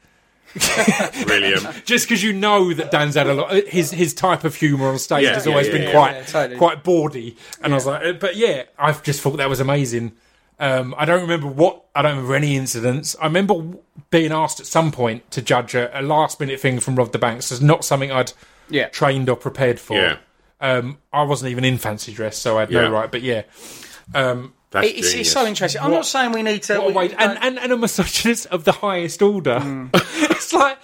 Brilliant. Just because you know that Dan's had a lot, his his type of humour on stage Yeah, has yeah, always yeah, been yeah. quite Yeah, totally. quite bawdy, and I was like, uh, but yeah, I've just thought that was amazing. Um, I don't remember what I don't remember any incidents. I remember w- being asked at some point to judge a, a last minute thing from Rob the Banks. It's not something I'd Yeah. trained or prepared for. Yeah. Um, I wasn't even in fancy dress, so I had Yeah. no right. But yeah, um, That's It's, it's so interesting. I'm not saying we need to. what a we and, and, and a misogynist of the highest order. Hmm. it's like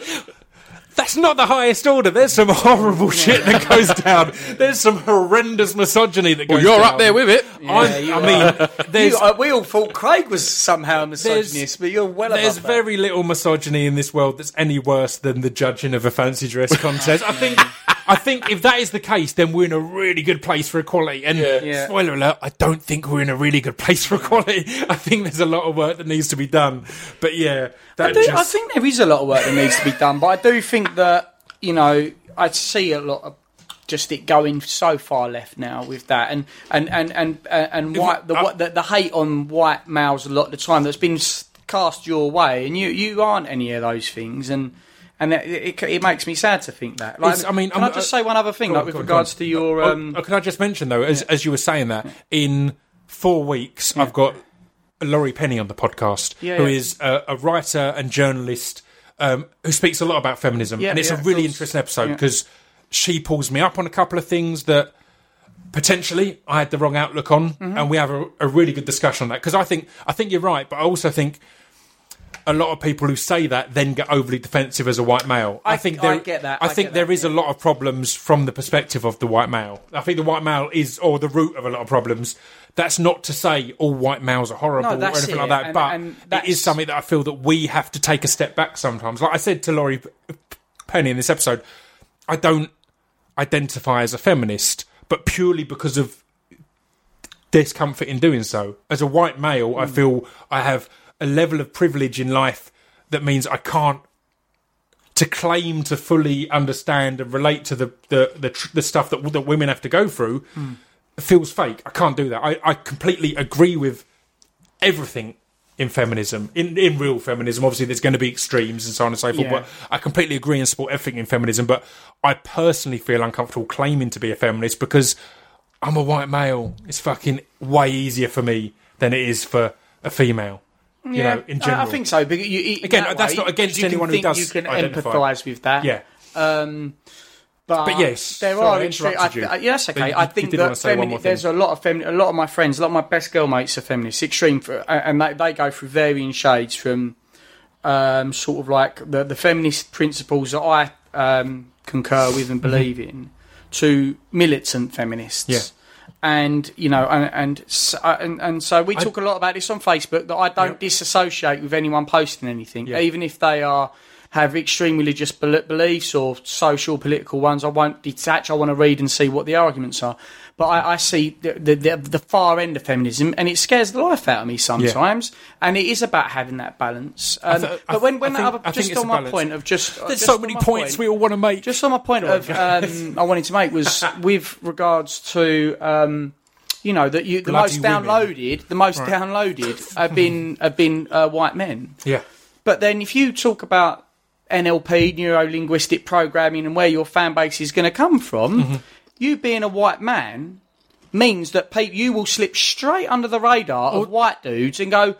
that's not the highest order. There's some horrible shit that goes down. There's some horrendous misogyny that goes Well, you're down. up there with it. I'm- you I mean, there's You- uh, we all thought Craig was somehow a misogynist, but you're well there's above that. very little misogyny in this world that's any worse than the judging of a fancy dress contest. I think. I think if that is the case, then we're in a really good place for equality. And Yeah. spoiler alert, I don't think we're in a really good place for equality. I think there's a lot of work that needs to be done. But yeah, that I, do, just, I think there is a lot of work that needs to be done, but I do think that you know I see a lot of just it going so far left now with that, and and and and uh, and white the, the the hate on white males a lot of the time that's been cast your way, and you you aren't any of those things, and And it, it, it makes me sad to think that. Like, I mean, can I'm- I just uh, say one other thing, like on, with on, regards to your Oh, um, oh, can I just mention though, as as you were saying that in four weeks, I've got Laurie Penny on the podcast, Yeah, who yeah. is a, a writer and journalist um, who speaks a lot about feminism, Yeah, and it's yeah, a really interesting episode Yeah. because she pulls me up on a couple of things that potentially I had the wrong outlook on, Mm-hmm. and we have a, a really good discussion on that. Because I think I think you're right, but I also think. A lot of people who say that then get overly defensive as a white male. I, I- think I get that, I, I think there that, is a lot of problems from the perspective of the white male. I think the white male is, or the root of a lot of problems. That's not to say all white males are horrible No, or anything it, like that, and- but and it that's- something that I feel that we have to take a step back sometimes. Like I said to Laurie Penny in this episode, I don't identify as a feminist, but purely because of discomfort in doing so. As a white male, Hmm. I feel I have a level of privilege in life that means I can't to claim to fully understand and relate to the the the, the stuff that that women have to go through Hmm. Feels fake. I can't do that. I, I completely agree with everything in feminism, in in real feminism. Obviously, there's going to be extremes and so on and so forth. Yeah. But I completely agree and support everything in feminism. But I personally feel uncomfortable claiming to be a feminist because I'm a white male. It's fucking way easier for me than it is for a female. You know, in general. I, think so. Because you, you- Again, that that's way, not against anyone who does You can empathise with that. Yeah. Um, but, But yes, there sorry, are I extreme. interrupted I, you. yeah, that's okay. You- I think that femini- there's a lot of femi- a lot of my friends, a lot of my best girlmates are feminists, extreme, and they, they go through varying shades from um, sort of like the the feminist principles that I um, concur with and believe in, to militant feminists. Mm-hmm. Yeah. And you know, and and s- uh, and, and so we talk a lot about this on Facebook. That I don't Yeah. disassociate with anyone posting anything, Yeah. even if they are have extreme religious beliefs or social political ones. I won't detach. I want to read and see what the arguments are. But I, I see the, the the the far end of feminism, and it scares the life out of me sometimes. And it is about having that balance. Um, th- but when when I think- other, just on my balance. point of just There's just so many points point- we all want to make. just on my point of um, I wanted to make was with regards to um, you know that you the Bloody most women. downloaded the most downloaded have been have been uh, white men. yeah. But then if you talk about NLP, neuro linguistic programming, and where your fan base is going to come from, Mm-hmm. you being a white man means that pe- you will slip straight under the radar of white dudes and go.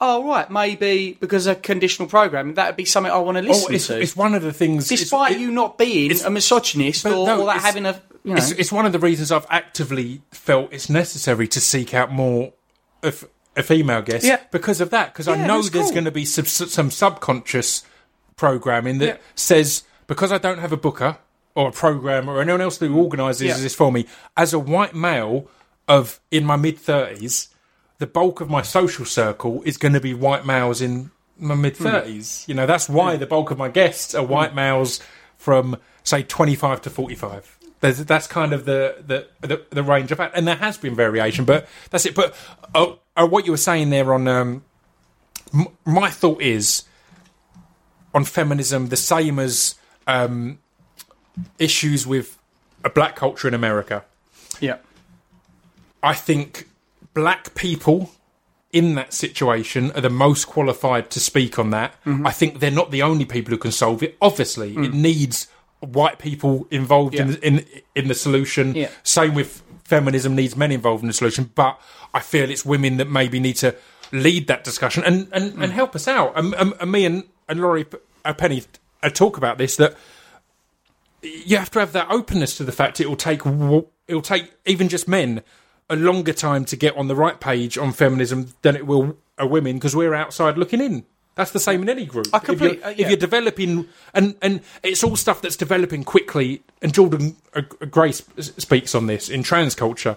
Oh right, maybe because of conditional programming, that would be something I want to listen Oh, it's, to it's one of the things. despite it- you not being a misogynist or, no, or that having a you know it's, it's one of the reasons I've actively felt it's necessary to seek out more of a female guest Yeah. because of that. Because I know there's cool. going to be sub, some subconscious programming that Yeah. says because I don't have a booker or a programmer or anyone else who organises Yeah. this for me, as a white male of in my mid thirties, the bulk of my social circle is going to be white males in my mid Hmm. thirties. You know, that's why the bulk of my guests are white males from say twenty five to forty five. There's, that's kind of the, the, the, the range of that, and there has been variation, but that's it. But uh, uh, what you were saying there on um, m- my thought is on feminism the same as um, issues with a black culture in America. yeah I think black people in that situation are the most qualified to speak on that. Mm-hmm. I think they're not the only people who can solve it. Obviously, it needs white people involved in, Mm. In in the solution. Yeah. Same with feminism needs men involved in the solution. But I feel it's women that maybe need to lead that discussion and and, Mm. and help us out. And, and, and me and and Laurie P- uh, Penny uh, talk about this that you have to have that openness to the fact it will take it will take even just men a longer time to get on the right page on feminism than it will a women because we're outside looking in. That's the same in any group. I if, you're, uh, if you're developing, and and it's all stuff that's developing quickly. And Jordan uh, Grace speaks on this in trans culture.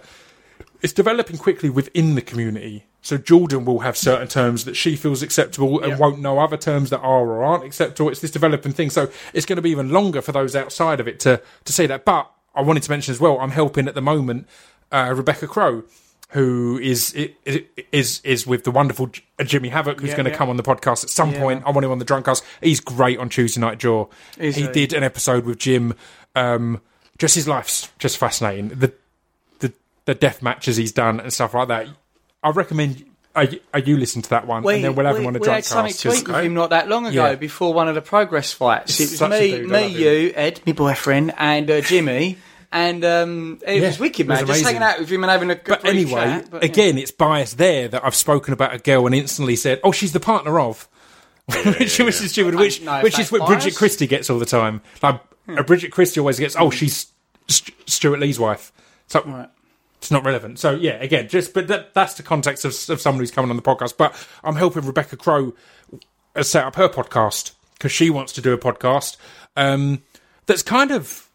It's developing quickly within the community. So Jordan will have certain terms that she feels acceptable and Yeah. won't know other terms that are or aren't acceptable. It's this developing thing. So it's going to be even longer for those outside of it to to see that. But I wanted to mention as well, I'm helping at the moment uh, Rebecca Crow, who is is is is with the wonderful Jimmy Havoc, who's Yeah, going to yeah. come on the podcast at some Yeah. point. I want him on the drunk Drunkcast. He's great on Tuesday Night Jaw. Is he he? did an episode with Jim. Um, just his life's just fascinating. The the the death matches he's done and stuff like that. I recommend you, listening to that one? and then we'll have we, him on a we drunk had something cast. 'cause- with him not that long ago Yeah. before one of the progress fights. It was me, dude, me, you, Ed, my boyfriend, and uh, Jimmy. And um, it Yeah, was wicked, it was man. Just hanging out with him and having a good But anyway, chat, but, yeah. again, it's bias there that I've spoken about a girl and instantly said, "Oh, she's the partner of," which, which is stupid. Which, which is what. Hmm. Bridget Christie gets all the time. Like uh, Bridget Christie always gets, "Oh, she's St- Stewart Lee's wife." So Right. It's not relevant. So yeah, again, just but that, that's the context of, of someone who's coming on the podcast. But I'm helping Rebecca Crow uh, set up her podcast because she wants to do a podcast um, that's kind of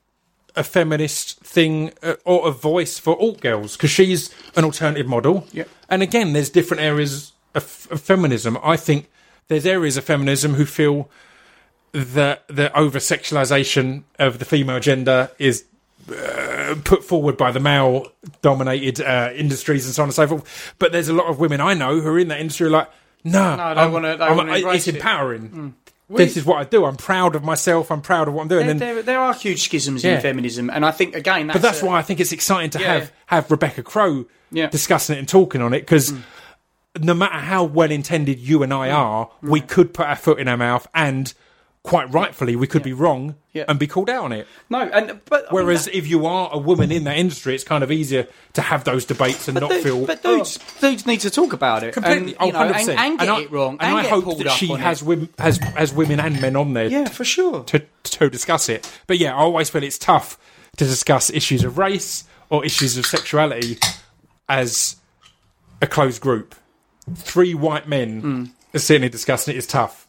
a feminist thing uh, or a voice for alt girls because she's an alternative model. Yep. And again, there's different areas of, of feminism. I think there's areas of feminism who feel that the over sexualization of the female gender is uh, put forward by the male dominated uh, industries and so on and so forth. But there's a lot of women I know who are in that industry are like, no, No, they I'm- wanna- they I'm- wanna I- embrace it's it." empowering. This is what I do. I'm proud of myself. I'm proud of what I'm doing. There, and there, there are huge schisms Yeah. in feminism, and I think again, that's but that's a- why I think it's exciting to Yeah. have have Rebecca Crow Yeah. discussing it and talking on it because Mm. no matter how well intended you and I are, we could put our foot in our mouth and quite rightfully we could be wrong Yeah. and be called out on it. no, and but I mean, Whereas if you are a woman in that industry, it's kind of easier to have those debates and not feel but dudes, oh. dudes need to talk about it completely. and, oh, you know, and, 100%. and get I, it wrong, and, and, I hope that she has it. women has has women and men on there Yeah, for sure. to to discuss it. But yeah, I always feel it's tough to discuss issues of race or issues of sexuality as a closed group. Three white men mm. are sitting here discussing it is tough.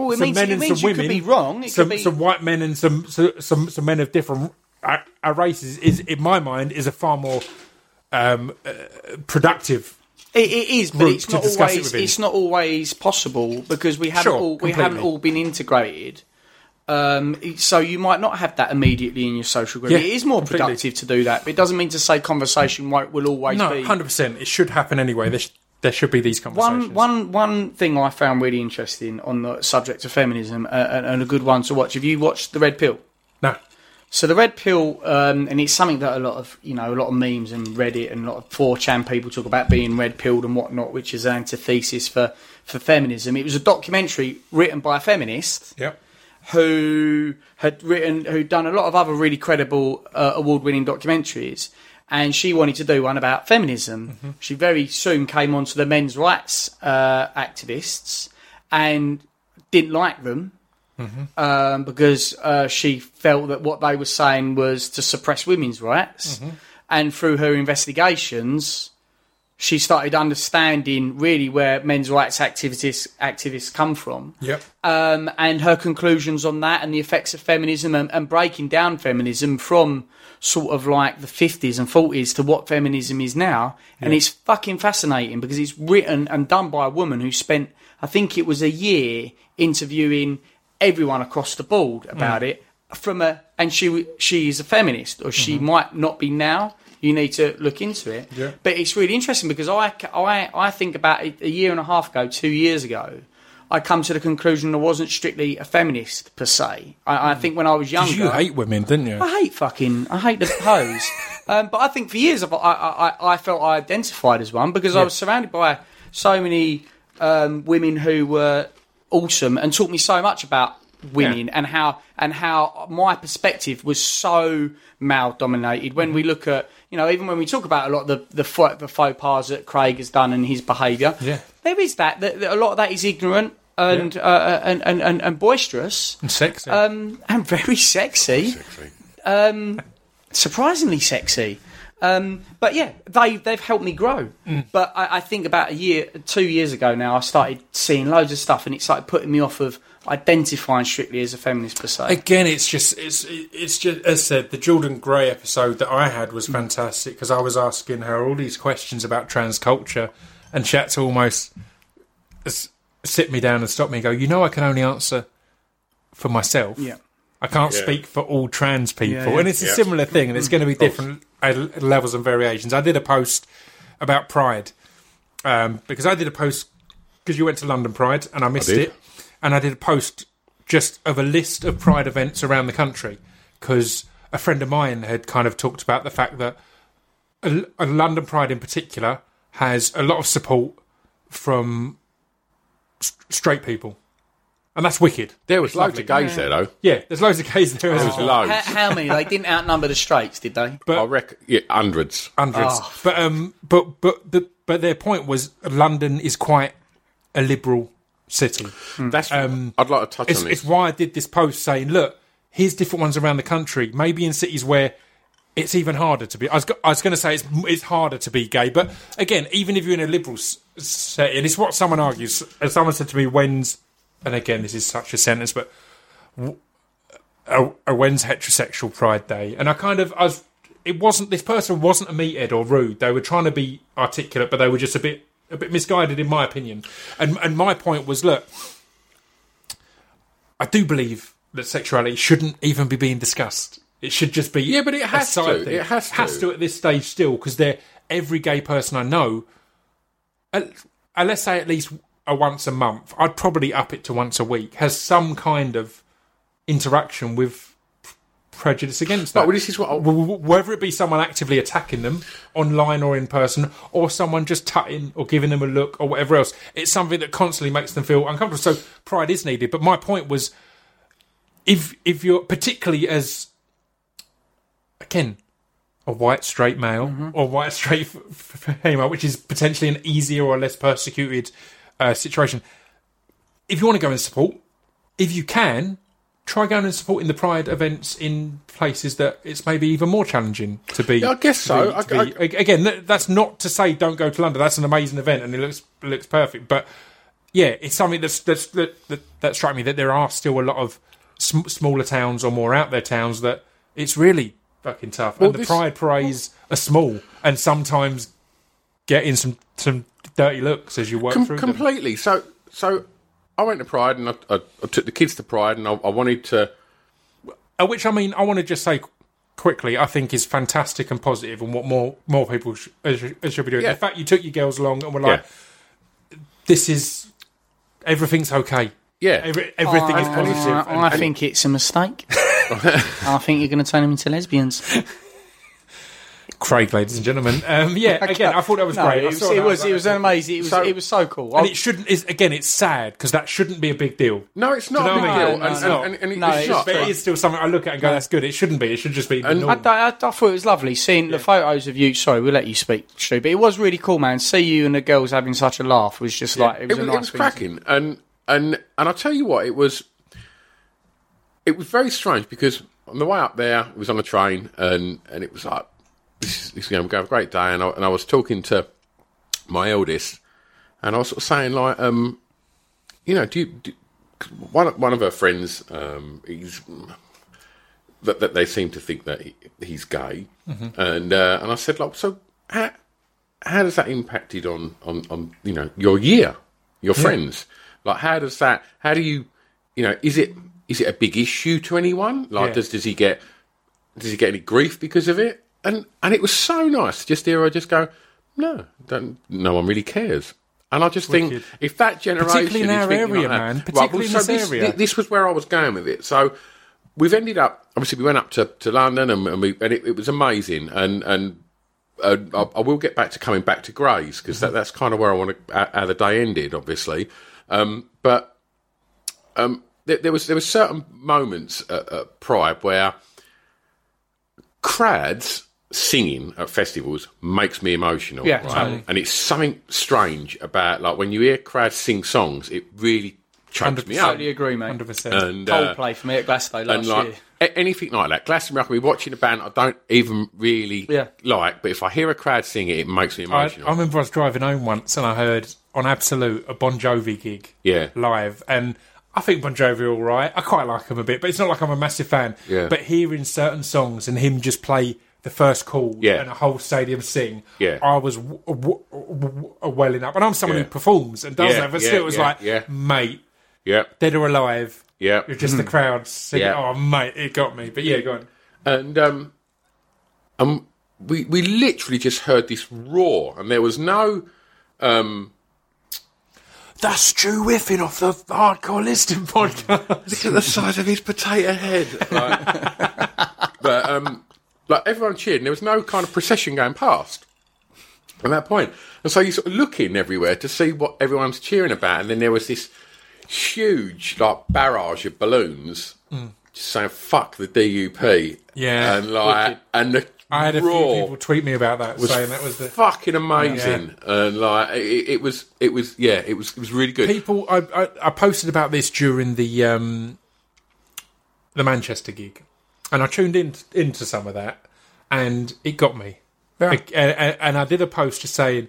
Well, it some means, men it and means some you women, could be wrong. It some, could be some white men and some some some, some men of different uh, uh, races is in my mind is a far more um, uh, productive It, it is, but it's not discuss it always. it's not always possible because we haven't Sure, all we completely. haven't all been integrated. Um, so you might not have that immediately in your social group. Yeah, it is more completely. productive to do that, but it doesn't mean to say conversation won't will always No, be. hundred percent. It should happen anyway. There should be these conversations. One, one, one thing I found really interesting on the subject of feminism, uh, and, and a good one to watch. Have you watched the Red Pill? No, So the red pill, um, and it's something that a lot of you know a lot of memes and Reddit and a lot of 4chan people talk about being red pilled and whatnot, which is an antithesis for for feminism. It was a documentary written by a feminist yep, who had written, who'd done a lot of other really credible uh, award-winning documentaries, and she wanted to do one about feminism. She very soon came onto the men's rights uh, activists and didn't like them um, because uh, she felt that what they were saying was to suppress women's rights. And through her investigations, she started understanding really where men's rights activists activists come from yep. um, and her conclusions on that and the effects of feminism and, and breaking down feminism from sort of like the 50s and 40s to what feminism is now. And it's fucking fascinating because it's written and done by a woman who spent, I think it was a year interviewing everyone across the board about mm. it from a, and she, she is a feminist or she mm-hmm. might not be now. You need to look into it. Yeah. But it's really interesting because I, I, I think about it a year and a half ago, two years ago, I come to the conclusion I wasn't strictly a feminist per se. I, I think when I was younger, You hate women, didn't you? I hate fucking, I hate the pose. um, but I think for years I, I, I felt I identified as one because I was surrounded by so many um, women who were awesome and taught me so much about women and how and how my perspective was so male dominated. When we look at you know even when we talk about a lot of the the, the faux pas that Craig has done and his behaviour, Yeah. there is that, that, that a lot of that is ignorant. And, uh, and, and and and boisterous, And sexy. um, and very sexy surprisingly sexy. Um, but yeah, they they've helped me grow. But I, I think about a year, two years ago now, I started seeing loads of stuff, and it started putting me off of identifying strictly as a feminist per se. Again, it's just it's it's just as I said. The Jordan Gray episode that I had was fantastic because I was asking her all these questions about trans culture, and she had to almost sit me down and stop me and go. You know, I can only answer for myself. Yeah. I can't Yeah. speak for all trans people, Yeah, yeah. and it's a Yeah. similar thing, and it's going to be different uh, levels and variations. I did a post about Pride um, because I did a post because you went to London Pride and I missed did. it, and I did a post just of a list of Pride events around the country because a friend of mine had kind of talked about the fact that a, a London Pride in particular has a lot of support from s- straight people, and that's wicked. There was loads of gays there, though. Yeah, there's loads of gays there as There was well. loads. How, how many? They didn't outnumber the straights, did they? But I reckon, yeah, hundreds. hundreds. Oh. But um, but but the, but their point was London is quite a liberal city. That's. I'd like to touch Um, It's, on it's this. why I did this post saying, look, here's different ones around the country. Maybe in cities where it's even harder to be. I was, go- I was going to say it's, it's harder to be gay, but again, even if you're in a liberal s- setting, it's what someone argues. As someone said to me, when's, and again, this is such a sentence, but uh, uh, when's heterosexual Pride Day? And I kind of, I was, it wasn't, this person wasn't a meathead or rude. They were trying to be articulate, but they were just a bit, a bit misguided, in my opinion. And and my point was, look, I do believe that sexuality shouldn't even be being discussed. It should just be Yeah, but it has to. thing. It has to. to at this stage still because they're every gay person I know. Uh, let's say at least a once a month. I'd probably up it to once a week. Has some kind of interaction with prejudice against that. Well, this is what I- W- w- whether it be someone actively attacking them online or in person, or someone just tutting or giving them a look or whatever else. It's something that constantly makes them feel uncomfortable. So pride is needed. But my point was, if if you're particularly as again a white straight male or white straight f- f- female, which is potentially an easier or less persecuted uh, situation. If you want to go and support, if you can, try going and supporting the Pride events in places that it's maybe even more challenging to be. Yeah, I guess so. be- I- be- again, that, that's not to say don't go to London. That's an amazing event and it looks looks perfect. But yeah, it's something that's, that's that, that that struck me that there are still a lot of sm- smaller towns or more out there towns that it's really fucking tough. Well, and the this- Pride parades are small and sometimes get in some some dirty looks as you work Com- through them. completely. So, so I went to Pride and I, I, I took the kids to Pride and I, I wanted to. Uh, which I mean, I want to just say quickly, I think is fantastic and positive, and what more more people sh- uh, sh- uh, should be doing. Yeah. The fact you took your girls along and were like, "This is everything's okay. Yeah, Every, everything is positive." I, and- I and- think it's a mistake. I think you're going to turn them into lesbians. Craig, ladies and gentlemen. Um, yeah, again, I thought that was No, great. it was, it that, was, it was amazing. It was, So- it was so cool. and it shouldn't. Is again, it's sad because that shouldn't be a big deal. no, it's not a big what I mean? deal, No, and, it's and, not. and, and, No, it's it's not. But it is still something I look at and go, "That's good." It shouldn't be. It should just be And- I, I, I thought it was lovely seeing the photos of you. Sorry, we'll let you speak, Stu, but it was really cool, man. See you and the girls having such a laugh was just like it it was was, a it nice was cracking, and and and I tell you what, it was it was very strange because on the way up there, it was on the train, and and it was like this is, this is going to have a great day, and I, and I was talking to my eldest, and I was sort of saying like, um, you know, do you, do, one of- one of her friends, um, he's that, that they seem to think that he, he's gay, and uh, and I said like, so how how does that impacted on on on you know your year, your friends? Like how does that? How do you you know? Is it is it a big issue to anyone? Like Yeah. does does he get does he get any grief because of it? And and it was so nice just hear I just go, no, don't, no one really cares. And I just think Wicked. if that generation, Particularly in our area, like that- man. Right, Particularly in so this this, area. thi- This was where I was going with it. So we've ended up. Obviously, we went up to, to London, and, and we and it, it was amazing. And and uh, I, I will get back to coming back to Grays because that, that's kind of where I want to how the day ended, obviously. Um, but um, there, there was there was certain moments at, at Pride where crads singing at festivals makes me emotional. Yeah, right? totally. And it's something strange about like when you hear crads sing songs, it really chokes me up. Totally agree, mate. Hundred percent. And uh, Coldplay for me at Glasto last and like year. A- anything like that. Glastonbury, I can be watching a band I don't even really Yeah. like, but if I hear a crowd sing it, it makes me I, emotional. I remember I was driving home once and I heard on Absolute a Bon Jovi gig Yeah. live, and I think Bon Jovi are all right. I quite like him a bit, but it's not like I'm a massive fan. Yeah. But hearing certain songs and him just play the first call Yeah. and a whole stadium sing, Yeah. I was w- w- w- welling up. And I'm someone Yeah. who performs and does Yeah, that, but yeah, still, it was yeah, like, yeah. mate, yeah, dead or alive. Yeah. You're just the crowd singing. Yeah. Oh, mate, it got me. But yeah, go on. and um, um, we we literally just heard this roar, and there was no um, That's Stu Whiffin off the Hardcore Listing podcast. look at the size of his potato head. Like, but um, like everyone cheered, and there was no kind of procession going past. at that point. And so you're sort of looking everywhere to see what everyone's cheering about. And then there was this huge, like, barrage of balloons just saying, fuck the DUP. Yeah. And, like, and the I had a few people tweet me about that, saying that was the fucking amazing. And, like, it, it was, it was, yeah, it was, it was really good. people. I, I I posted about this during the um the Manchester gig, and I tuned in into some of that, and it got me. Like, and, and- and I did a post just saying,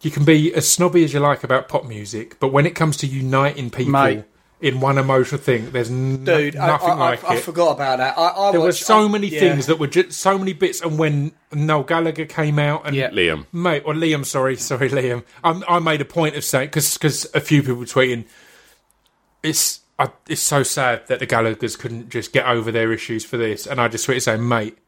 you, you can be as snobby as you like about pop music, but when it comes to uniting people Mate. in one emotional thing, there's n- Dude, nothing I, like I, I it. forgot about that. I, I there were so I- many yeah. things that were just so many bits, and when Noel Gallagher came out, and Yeah. Liam. mate, or Liam, sorry, sorry, Liam. I, I made a point of saying because a few people were tweeting, it's I, it's so sad that the Gallaghers couldn't just get over their issues for this, and I just tweeted saying, mate,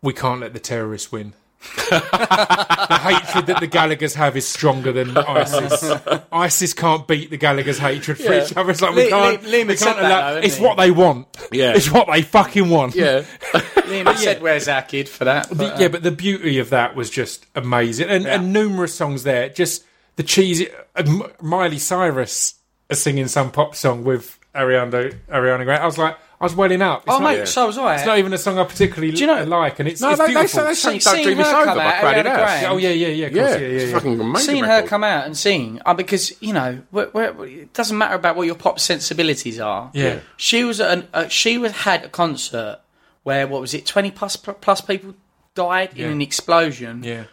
we can't let the terrorists win. The hatred that the Gallaghers have is stronger than ISIS. ISIS can't beat the Gallaghers' hatred for Yeah. each other. It's like we Li- can't. Li- Liam we had said can't that, allow. though, it's hasn't he? what they want. Yeah. it's what they fucking want. Yeah. Liam had said, "Where's our kid?" for that. The- but, uh, yeah, but the beauty of that was just amazing, and, and numerous songs there. Just the cheesy uh, M- Miley Cyrus are singing some pop song with Ariana Ariana Grande. I was like, I was welling up. It's oh not, mate, so was I. it's not even a song I particularly Do you know- like, and it's, No, it's they, they, beautiful. say, they sang Don't seeing Dream It's her Over come by out, Crowded Ariana House. Oh yeah, yeah, yeah, of Yeah, yeah, yeah, it's yeah. fucking amazing. Seeing her come out and sing, uh, because you know, where, where, it doesn't matter about what your pop sensibilities are. Yeah. she was at an, uh, she was had a concert where what was it, twenty plus plus people died in an explosion. yeah.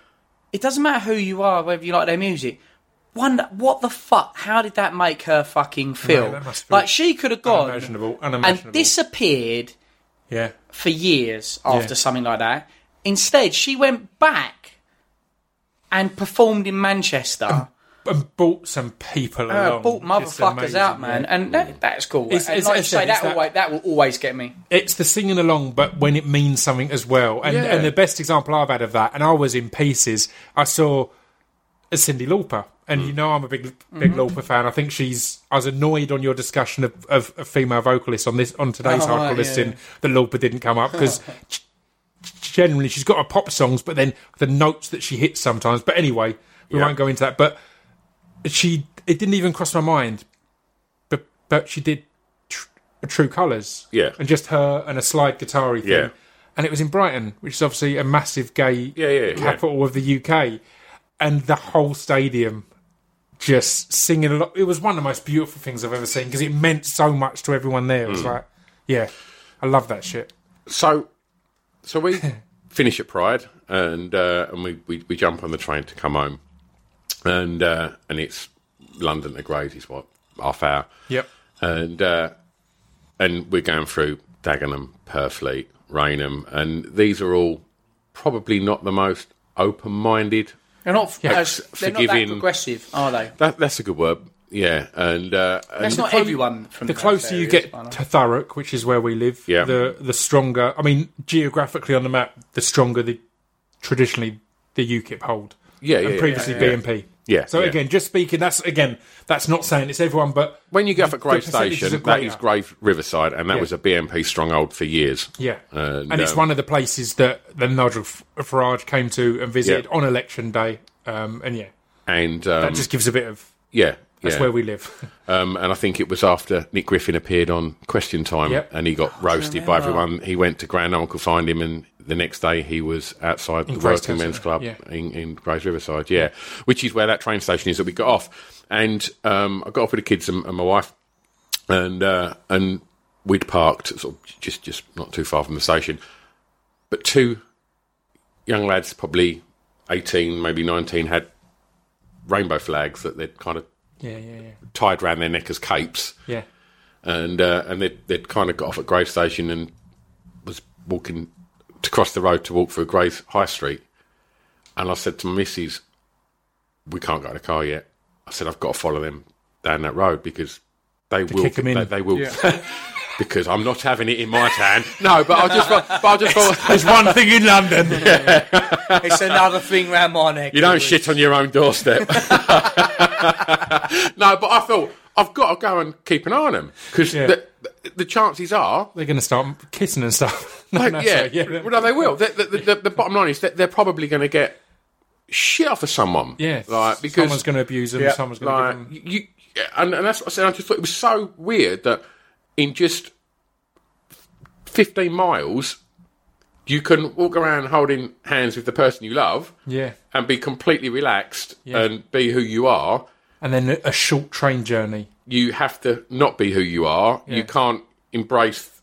It doesn't matter who you are, whether you like their music. Wonder what the fuck? How did that make her fucking feel? feel like she could have gone Unimaginable, and disappeared yeah, for years after Yeah. something like that. Instead, she went back and performed in Manchester. and brought some people Uh, along. bought motherfuckers out, man, yeah. and that, that's cool. It's- and it's- like you say, that, that- always, that will always get me. it's the singing along, but when it means something as well. And, Yeah. and the best example I've had of that, and I was in pieces. I saw a Cyndi Lauper, and you know I'm a big big mm-hmm. Lauper fan. I think she's. I was annoyed on your discussion of, of, of female vocalists on this on today's Oh, article right, listing yeah. that Lauper didn't come up because. Generally, she's got her pop songs, but then the notes that she hits sometimes. But anyway, we Yeah. won't go into that. But she, it didn't even cross my mind. But but she did tr- True Colours, Yeah. and just her and a slide guitar thing. Yeah. And it was in Brighton, which is obviously a massive gay Yeah, yeah, yeah. capital of the UK. And the whole stadium just singing a lot. It was one of the most beautiful things I've ever seen because it meant so much to everyone there. It Mm. was like, yeah, I love that shit. So, so we finish at Pride, and uh, and we, we, we jump on the train to come home, and uh, and it's London to Grays is what half hour, Yep. and uh, and we're going through Dagenham, Purfleet, Rainham, and these are all probably not the most open-minded. They're not, Yeah. as, they're not that progressive, are they? That that's a good word. Yeah, and uh, and That's not clo- everyone from The those closer you get to Thurrock, which is where we live, Yeah. the the stronger. I mean, geographically on the map, the stronger the traditionally the UKIP hold. Yeah, and yeah, previously yeah, yeah. BNP. Yeah, So yeah. again, just speaking, that's again, that's not saying it's everyone, but when you go up at Grays Station, that greater. is Grays Riverside, and that Yeah. was a BNP stronghold for years. yeah, And, and it's um, one of the places that that Nigel Farage came to and visited Yeah. on election day. Um, and yeah, And um, that just gives a bit of yeah, that's yeah. where we live. Um, and I think it was after Nick Griffin appeared on Question Time, Yep. and he got roasted by everyone. He went to Grand Uncle find him, and the next day he was outside the Grays Working Men's Club yeah. in, in Grays Riverside. Yeah, which is where that train station is that we got off. And um, I got off with the kids and, and my wife, and uh, and we'd parked sort of just just not too far from the station, but two young lads, probably eighteen, maybe nineteen, had rainbow flags that they'd kind of yeah, yeah, yeah, tied round their neck as capes, yeah. and uh, and they'd, they'd kind of got off at Grays Station and was walking to cross the road to walk through Grays High Street, and I said to my missus, "We can't go in the car yet." I said, "I've got to follow them down that road because they will kick 'em in. They, they will." Because I'm not having it in my town. No, but I just, thought- but I just thought There's one thing in London. It's another thing round my neck. You don't shit on your own doorstep. no, but I thought I've got to go and keep an eye on them because Yeah. the, the, the chances are, They're going to start kissing and stuff. No, like, no, yeah, sorry, well, no, they will. The, the, the, the bottom line is that they're probably going to get shit off of someone. Yeah, like because someone's going to abuse them. Yeah, someone's going to like give them. you, and, and that's what I said. I just thought it was so weird that in just fifteen miles, you can walk around holding hands with the person you love Yeah, and be completely relaxed Yeah. and be who you are. and then a- short train journey. You have to not be who you are. Yeah. You can't embrace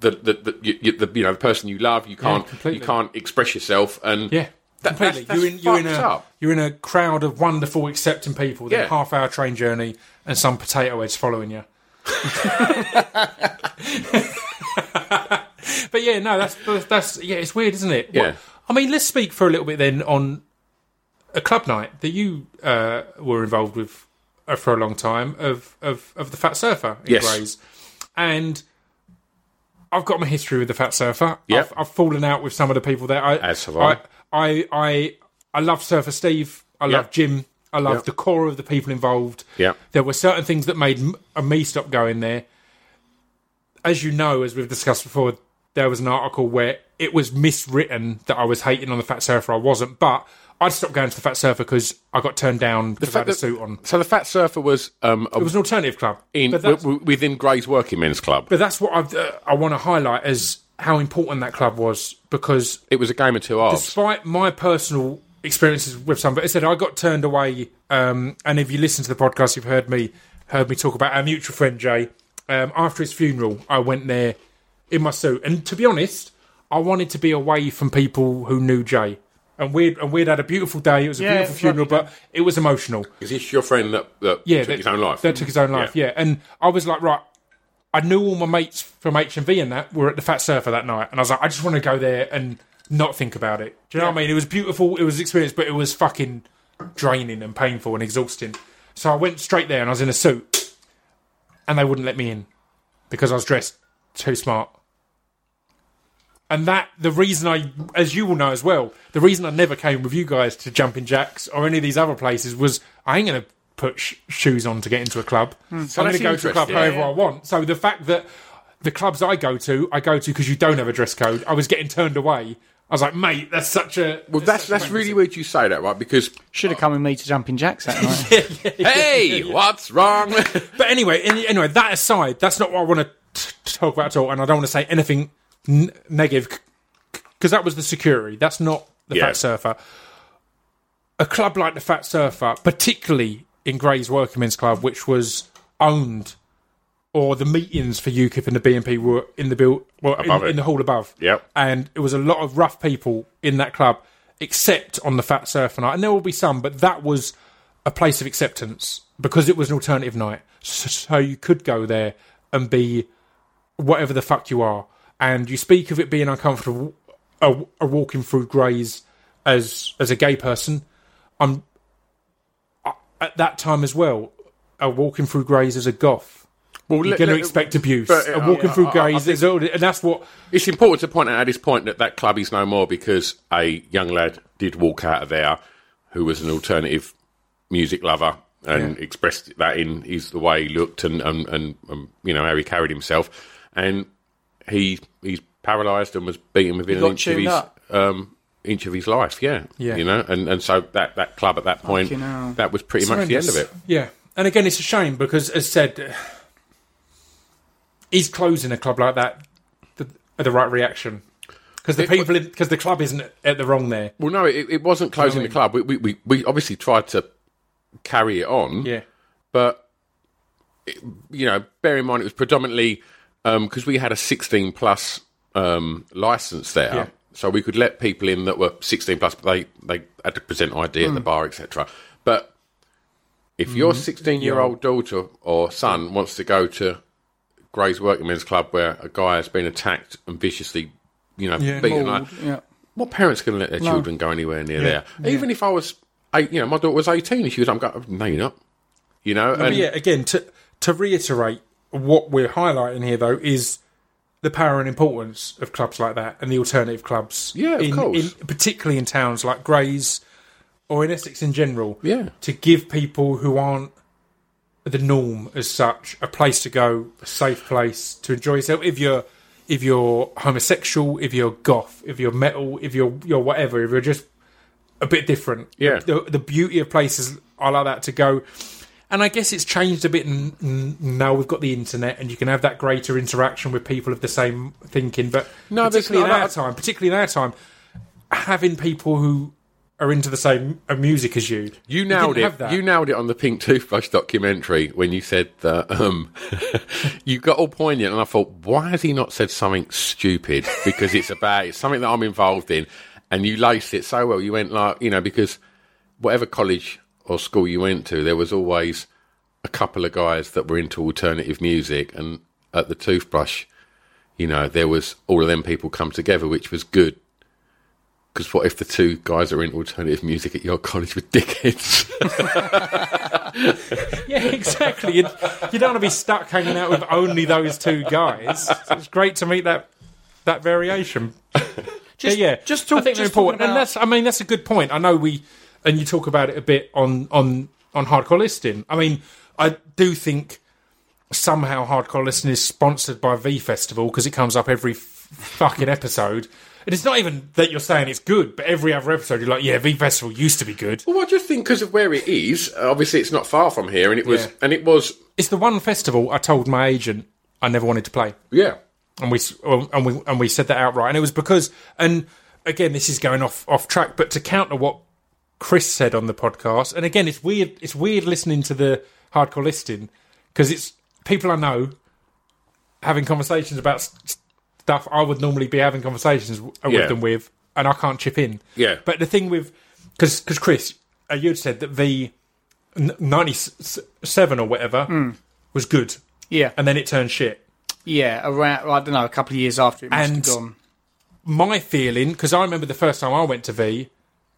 the the, the, you, the you know the person you love. You can't completely. you can't express yourself. And Yeah, That- completely. that's- that's you're in you're in a up. you're in a crowd of wonderful, accepting people. Then Yeah. a half hour train journey and some potato heads following you. but yeah, no, that's that's yeah, it's weird, isn't it? Yeah. What- I mean, let's speak for a little bit then on a club night that you uh, were involved with uh, for a long time of of, of the Fat Surfer in Yes. Grays, and. I've got my history with the Fat Surfer. Yep. I've, I've fallen out with some of the people there. I, As have I. I, I, I love Surfer Steve. I love Jim. I love Yep. the core of the people involved. Yeah, There were certain things that made m- me stop going there. As you know, as we've discussed before, there was an article where it was miswritten that I was hating on the Fat Surfer. I wasn't, but I'd stopped going to the Fat Surfer because I got turned down because I had a that- suit on. so the Fat Surfer was um a, It was an alternative club. in within Gray's Working Men's Club. but that's what I've, uh, I want to highlight as how important that club was because It was a game of two halves. despite my personal experiences with some, but I said I got turned away. Um, and if you listen to the podcast, you've heard me heard me talk about our mutual friend Jay. Um, after his funeral, I went there in my suit, and to be honest, I wanted to be away from people who knew Jay. And we'd and we'd had a beautiful day. It was a Yeah, beautiful funeral, lovely but it was emotional. Is this your friend that, that Yeah, took that, his own life? That took his own life. Yeah. and I was like, right. I knew all my mates from HMV and that were at the Fat Surfer that night, and I was like, I just want to go there and not think about it. Do you know what I mean? It was beautiful, it was experience, but it was fucking draining and painful and exhausting. So I went straight there, and I was in a suit, and they wouldn't let me in because I was dressed too smart. And that the reason I, as you will know as well, the reason I never came with you guys to Jumping Jacks or any of these other places was I ain't gonna put sh- shoes on to get into a club. So I'm gonna go to a club however Yeah, I want. So the fact that the clubs I go to, I go to because you don't have a dress code. I was getting turned away. I was like, mate, that's such a well, that's such a that's really weird you say that, right? Because Should have come with me to Jumping Jacks that night. hey, what's wrong? But anyway, anyway, that aside, that's not what I want to talk about at all, and I don't want to say anything n- negative because that was the security. That's not the Yeah. Fat Surfer. A club like the Fat Surfer, particularly in Gray's Working Men's Club, which was owned, or the meetings for UKIP and the BNP were in the bill, well, in, in the hall above. Yep. and it was a lot of rough people in that club, except on the Fat Surfer night, and there will be some, but that was a place of acceptance because it was an alternative night. So, so you could go there and be whatever the fuck you are. And you speak of it being uncomfortable, a, a walking through Grays as as a gay person. I'm I- at that time as well. A walking through Grays as a goth. Well, You're going to expect abuse. but, a uh, walking through I- I Grays, think- is and that's what. It's important to point out at this point that that club is no more because a young lad did walk out of there who was an alternative music lover and Yeah. expressed that in his the way he looked and and, and um, you know how he carried himself, and he he's paralysed and was beaten within an inch of his um, inch of his life. Yeah, Yeah. you know, and and so that that club at that point that was pretty much the end of it. Yeah, and again, it's a shame because, as said, he's closing a club like that the, the right reaction because the It- people because the club isn't at the wrong there. Well, no, it, it wasn't closing the club. We, we we we obviously tried to carry it on. Yeah, but it- you know, bear in mind it was predominantly because we had a 16 plus um, license there, Yeah. so we could let people in that were 16 plus, but they they had to present ID Hmm. at the bar, etc. But if your 16 year old daughter or son wants to go to Gray's Working Men's Club where a guy has been attacked and viciously, you know, Yeah. beaten, Mauled, like, yeah. what parents going to let their children go anywhere near there? Even if I was, eight, you know, my daughter was 18 and she was, I'm going, no, you're not. You know, and yeah. Again, to to reiterate, what we're highlighting here though is the power and importance of clubs like that and the alternative clubs. Yeah, of in, course. in particularly in towns like Grays or in Essex in general. Yeah. to give people who aren't the norm as such a place to go, a safe place to enjoy yourself. If you're if you're homosexual, if you're goth, if you're metal, if you're you're whatever, if you're just a bit different. Yeah. the, the beauty of places are like that to go. And I guess it's changed a bit now we've got the internet and you can have that greater interaction with people of the same thinking. But No, particularly in our time, particularly in our time, having people who are into the same uh, music as you, You nailed it. You nailed it on the Pink Toothbrush documentary when you said that um, you got all poignant, and I thought, why has he not said something stupid? Because it's about it's something that I'm involved in, and you laced it so well. You went like you know because whatever college or school you went to, there was always a couple of guys that were into alternative music, and at the Toothbrush, you know, there was all of them people come together, which was good. Because what if the two guys that are in alternative music at your college were dickheads? Yeah, exactly. You, you don't want to be stuck hanging out with only those two guys. So it's great to meet that that variation. Just, yeah, yeah. just talk, I think they're just talking important, and that's. I mean, that's a good point. I know we, and you talk about it a bit on on on hardcore listing. I mean, I do think somehow hardcore listing is sponsored by V Festival because it comes up every f- fucking episode. And it's not even that you're saying it's good, but every other episode you're like, yeah, V Festival used to be good. Well, I just think because of where it is, obviously it's not far from here, and it was, Yeah. and it was, It's the one festival I told my agent I never wanted to play. yeah, and we and we and we said that outright, and it was because and again this is going off off track, but to counter what Chris said on the podcast, and again it's weird it's weird listening to the hardcore listing because it's people I know having conversations about s- stuff I would normally be having conversations with Yeah. them with, and I can't chip in. Yeah. but the thing with because because Chris, uh, you'd said that the ninety seven or whatever was good, yeah, and then it turned shit. yeah, around I don't know, a couple of years after it must And- have gone. my feeling because I remember the first time I went to V,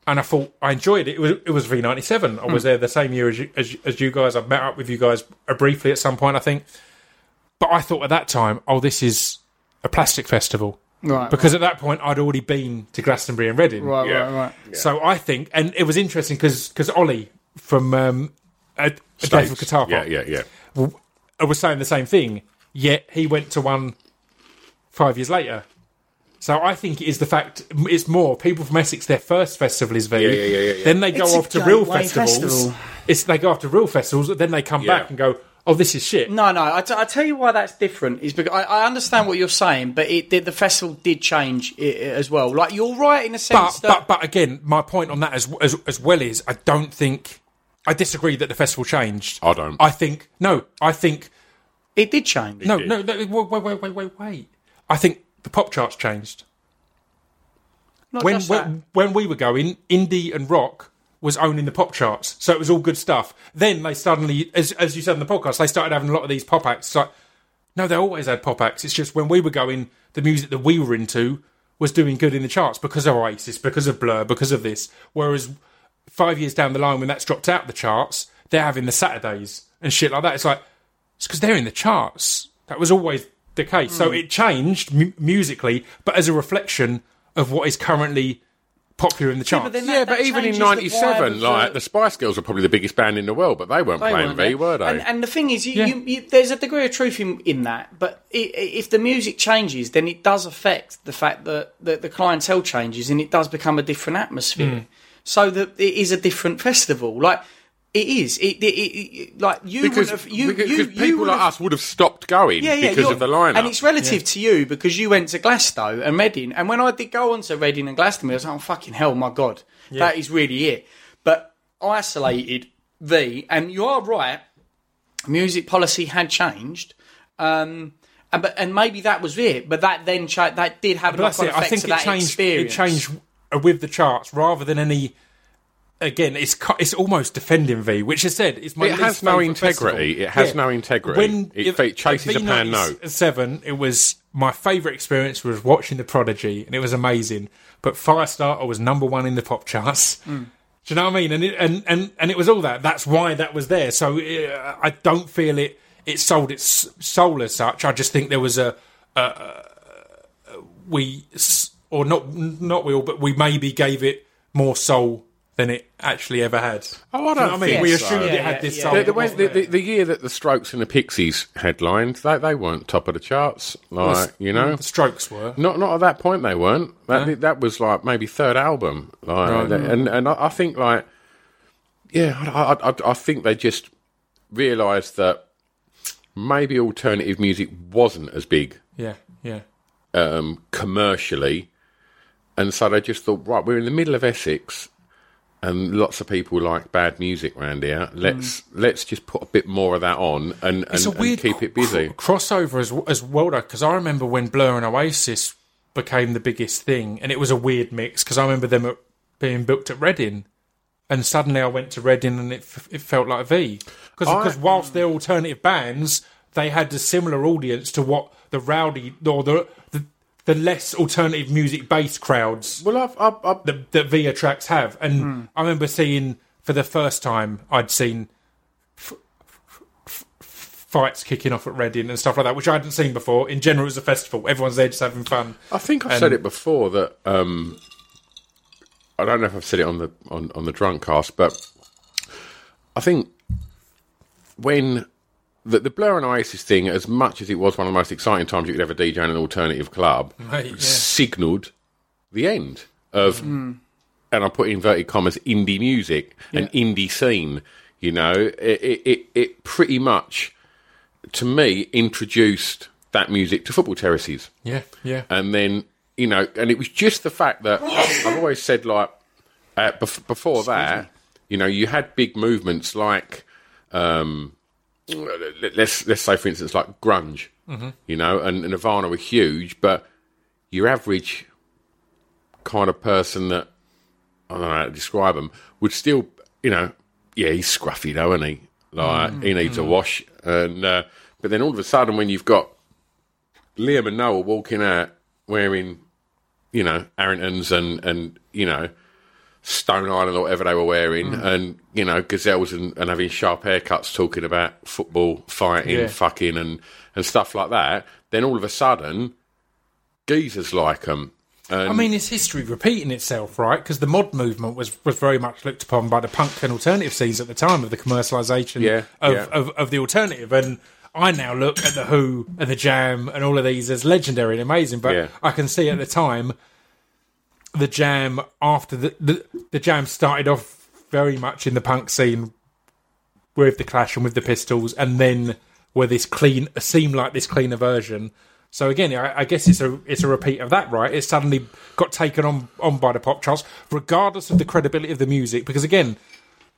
and I thought I enjoyed it. It was it was V ninety seven. I was there the same year as you, as, as you guys. I met up with you guys uh, briefly at some point, I think. But I thought at that time, oh, this is a plastic festival Right, because at that point I'd already been to Glastonbury and Reading. right, Yeah. right, right. So I think, and it was interesting because Ollie from um, a, a Death of States. Guitar yeah, Pop yeah, yeah. I was saying the same thing, yet he went to one five years later. So I think it is the fact it's more people from Essex. Their first festival is V. Yeah, yeah, yeah, yeah, yeah. Then they go It's off to real festivals. festival. It's they go off to real festivals. Then they come Yeah. back and go, "Oh, this is shit." No, no. I, t- I tell you why that's different is because I, I understand what you're saying, but it did, the festival did change i i as well. Like you're right in a sense but that but but again, my point on that as as as well is I don't think I disagree that the festival changed. I don't. I think no. I think it did change. no, no. no wait, wait, wait, wait, wait. I think the pop charts changed. Not when just that. when, when we were going, indie and rock was owning the pop charts, so it was all good stuff. Then they suddenly, as as you said in the podcast, they started having a lot of these pop acts. It's like, no, they always had pop acts. It's just when we were going, the music that we were into was doing good in the charts because of Oasis, because of Blur, because of this. Whereas five years down the line, when that's dropped out of the charts, they're having the Saturdays and shit like that. It's like it's because they're in the charts. That was always the case. So hmm. it changed mu- musically, but as a reflection of what is currently popular in the charts. but then Yeah, but even in '97, vibe the- like the Spice Girls were probably the biggest band in the world, but they weren't They playing weren't V, there. were they? And, and the thing is, you, Yeah. you, you, there's a degree of truth in, in that, but i i if the music changes, then it does affect the fact that, that the clientele changes and it does become a different atmosphere. Hmm. So that it is a different festival. Like it is. It, it, it, it- like you because, would have you, because you, you people would like have- us would have stopped going yeah, yeah, because of the lineup. And it's relative to you because you went to Glasto and Reading. And when I did go on to Reading and Glastonbury, I was like, oh, fucking hell, my God. That is really it. But isolated V, and you are right, music policy had changed. Um, and, but, and maybe that was it. But that then cha- that did have But an that's knock-on it. I effect think it changed. experience. It changed uh, with the charts rather than any. Again, it's it's almost defending V, which I said it's my It has no integrity. festival. It has no integrity. When it fe- chases a pan note. Seven. It was my favourite experience was watching the Prodigy, and it was amazing. But Firestarter was number one in the pop charts. Hmm. Do you know what I mean? And it, and and and it was all that. That's why that was there. So uh, I don't feel it. It sold its soul as such. I just think there was a, a, a we or not not we all, but we maybe gave it more soul than it actually ever had. Oh, I Do you know don't what I mean? think we so. assumed it Yeah, had yeah, this yeah. soul. The, the, the, the, the year that the Strokes and the Pixies headlined, they, they weren't top of the charts. Like you know, the Strokes were. not not at that point they weren't. That that was like maybe third album. Like, Right. and and I, I think like yeah, I, I, I- I think they just realised that maybe alternative music wasn't as big Yeah, yeah. um, commercially, and so they just thought, right, we're in the middle of Essex, and lots of people like bad music round here. Let's let's just put a bit more of that on and, and, and keep it busy. cr- crossover as as well though, because I remember when Blur and Oasis became the biggest thing, and it was a weird mix because I remember them at, being booked at Reading, and suddenly I went to Reading and it f- it felt like V because because whilst they're alternative bands, they had a similar audience to what the rowdy or the the, less alternative music based crowds well, I've, I've, I've that, that Via tracks have. And I remember seeing for the first time I'd seen f- f- f- fights kicking off at Reading and stuff like that, which I hadn't seen before. In general, it was a festival; everyone's there just having fun. I think I've said it before that um, I don't know if I've said it on the on, on the drunk cast, but I think when the, the Blur and Oasis thing, as much as it was one of the most exciting times you could ever DJ in an alternative club, Mate, yeah. signalled the end of, and I put inverted commas, indie music, and indie scene. You know, it, it, it, it pretty much, to me, introduced that music to football terraces. Yeah, yeah, And then, you know, and it was just the fact that I've always said, like, uh, bef- before that, you know, you had big movements like, um, let- let's let's say, for instance, like grunge, mm-hmm. you know, and, and Nirvana were huge, but your average kind of person that I don't know how to describe him would still, you know, yeah, he's scruffy though, isn't he? Like mm-hmm. he needs a mm-hmm. wash, and uh, but then all of a sudden, when you've got Liam and Noel walking out wearing, you know, Arringtons and and you know, Stone Island or whatever they were wearing, mm. and you know, gazelles and, and having sharp haircuts, talking about football, fighting, Yeah. fucking, and and stuff like that. Then all of a sudden, geezers like them. And I mean, it's history repeating itself, right? Because the mod movement was, was very much looked upon by the punk and alternative scenes at the time of the commercialisation Yeah, of, yeah. Of, of the alternative. And I now look at the Who and the Jam and all of these as legendary and amazing. But. I can see at the time the Jam after the, the the Jam started off very much in the punk scene with the Clash and with the Pistols, and then were this clean, seemed like this cleaner version. So again, I, I guess it's a it's a repeat of that, right? It suddenly got taken on on by the pop charts, regardless of the credibility of the music. Because again,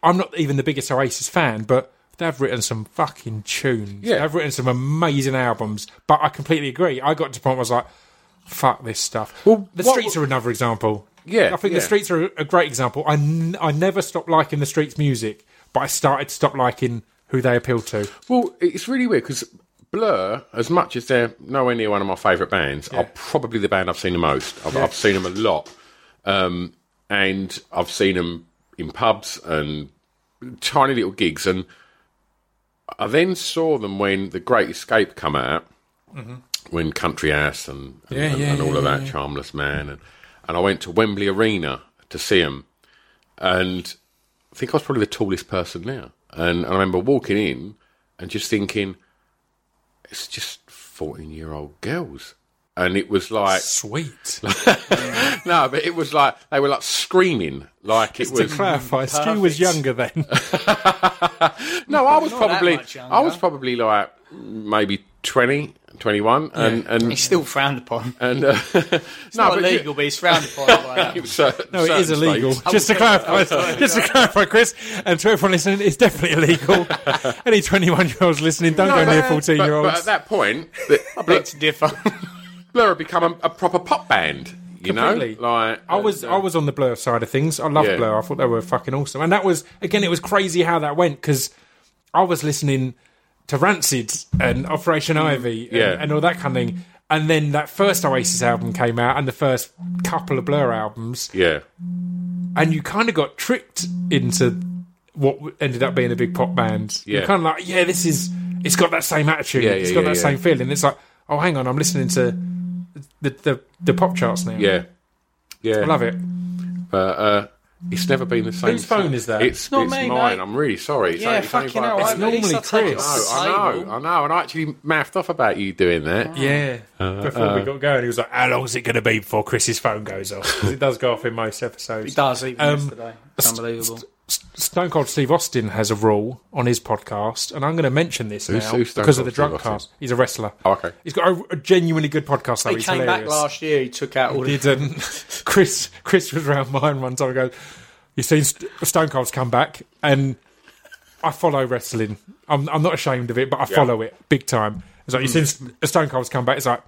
I'm not even the biggest Oasis fan, but they've written some fucking tunes. Yeah. they've written some amazing albums. But I completely agree. I got to the point where I was like, "Fuck this stuff." Well, the what- Streets are another example. Yeah, I think yeah. the Streets are a great example. I, n- I never stopped liking the Streets music, but I started to stop liking who they appeal to. Well, it's really weird because Blur, as much as they're nowhere near one of my favourite bands, are probably the band I've seen the most. I've, I've seen them a lot, um, and I've seen them in pubs and tiny little gigs. And I then saw them when The Great Escape come out, when Country House and and, Yeah, and, yeah, and all yeah, of that. Charmless Man, and and I went to Wembley Arena to see him. and I think I was probably the tallest person there. And I remember walking in and just thinking, it's just 14 year old girls. And it was like, Sweet. no, but it was like, they were like screaming. Like it was. to was. clarify, Stu was younger then. No, I was Not probably. I was probably like maybe 20, 21. And, and, He's still frowned upon. and, uh, It's no, not but you- illegal, but he's frowned upon. by that. it certain- No, it is illegal. states. Just to clarify, just to clarify, Chris, and to everyone listening, it's definitely illegal. Any twenty-one-year-olds listening, don't No, go but- near but- But, at fourteen-year-olds. But at that point, the, I beg to differ. Blur had become a, a proper pop band. You Completely. know, like I was, uh, I was on the Blur side of things. I loved Yeah. Blur. I thought they were fucking awesome, and that was again, it was crazy how that went because I was listening to Rancid and Operation Ivy and, Mm. Yeah. and all that kind of thing. And then that first Oasis album came out, and the first couple of Blur albums, yeah. and you kind of got tricked into what ended up being a big pop band. You're Yeah. kind of like, yeah, this is. It's got that same attitude. Yeah, it's yeah, got yeah, that same feeling. It's like, oh, hang on, I'm listening to the the, the pop charts now. Yeah, yeah. I love it. But uh, It's never been the same. Whose phone since. is that? It's, not it's me, mine. mate. I'm really sorry. It's Yeah, only- it's only fucking by- hell. It's I- at normally least I take it Chris. off the I know, I table. know, I know, and I actually mouthed off about you doing that. Yeah. Before we got going, he was like, "How long is it going to be before Chris's phone goes off?" 'Cause it does go off in most episodes. It does, even Um, yesterday. It's unbelievable. Stone Cold Steve Austin has a rule on his podcast, and I'm going to mention this Who's- now who's Stone because of the Steve drunk Austin? cast. He's a wrestler. Oh, okay. He's got a, a genuinely good podcast. Though. He He's came hilarious. back last year. He took out all the. Did um, Chris? Chris was around mine one time. and goes, "You seen Stone Cold's come back?" And I follow wrestling. I'm I'm not ashamed of it, but I follow it big time. It's like you've seen Stone Cold's come back. It's like.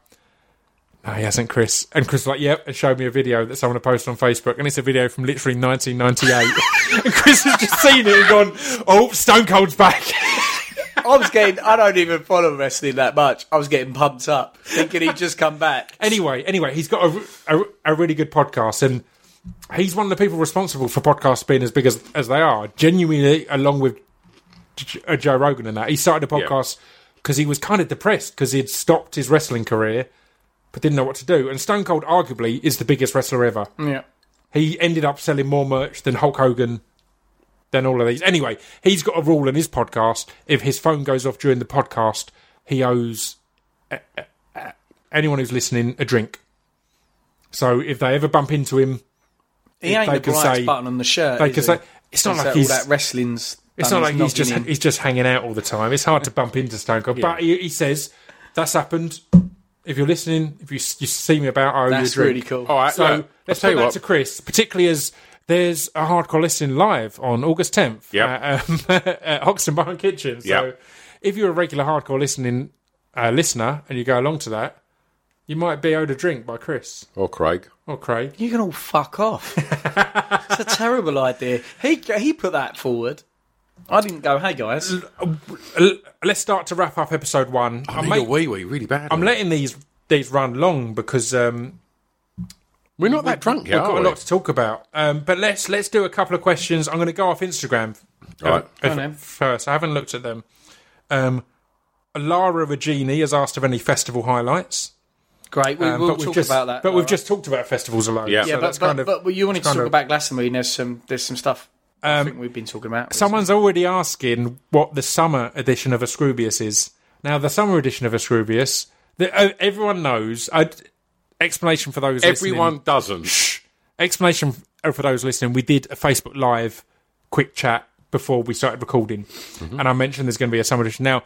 No, he hasn't, Chris. And Chris was like, yep, and showed me a video that someone had posted on Facebook, and it's a video from literally 1998. and Chris has just seen it and gone, oh, Stone Cold's back. I was getting. I don't even follow wrestling that much. I was getting pumped up, thinking he'd just come back. anyway, anyway, he's got a, a, a really good podcast, and he's one of the people responsible for podcasts being as big as, as they are. Genuinely, along with J- uh, Joe Rogan and that, he started a podcast because he was kind of depressed because he'd stopped his wrestling career, but didn't know what to do. And Stone Cold, arguably, is the biggest wrestler ever. Yeah. He ended up selling more merch than Hulk Hogan, than all of these. Anyway, he's got a rule in his podcast: if his phone goes off during the podcast, he owes uh, uh, uh, anyone who's listening a drink. So if they ever bump into him, He ain't They the brightest say- button on the shirt. they can say it's not like he's all that wrestling's. it's not like he's just in. he's just hanging out all the time. It's hard to bump into Stone Cold, but he, he says that's happened. If you're listening, if you, you see me about, I owe you a That's drink. really cool. All right, So look, let's I'll tell put you that what. to Chris, particularly as there's a hardcore listening live on August 10th Yep. at, um, at Hoxton Bar and Kitchen. So Yep. if you're a regular hardcore listening uh, listener and you go along to that, you might be owed a drink by Chris Or Craig. or Craig. You can all fuck off. it's a terrible idea. He he put that forward. I didn't go. Hey guys, L- Let's start to wrap up episode one. I I'm, need ma- a wee wee really bad. I'm letting these these run long because um, We're not that drunk yet. we've yet, got are a we? lot to talk about. Um, but let's let's do a couple of questions. I'm going to go off Instagram uh, Right. uh, Go first. I haven't looked at them. Um, Lara Regini has asked of any festival highlights. great. We Um, will but we've talk just, about that. But we've right. just talked about festivals alone. Yeah. so yeah, but that's but, kind of, but you wanted to talk of- about Glastonbury. And there's some there's some stuff. I Um, think we've been talking about. Someone's already asking what the summer edition of a Scroobius is. Now, the summer edition of a Scroobius, the, uh, everyone knows. i explanation for those listening. Everyone doesn't. explanation for those listening. We did a Facebook Live quick chat before we started recording, Mm-hmm. and I mentioned there's going to be a summer edition. Now,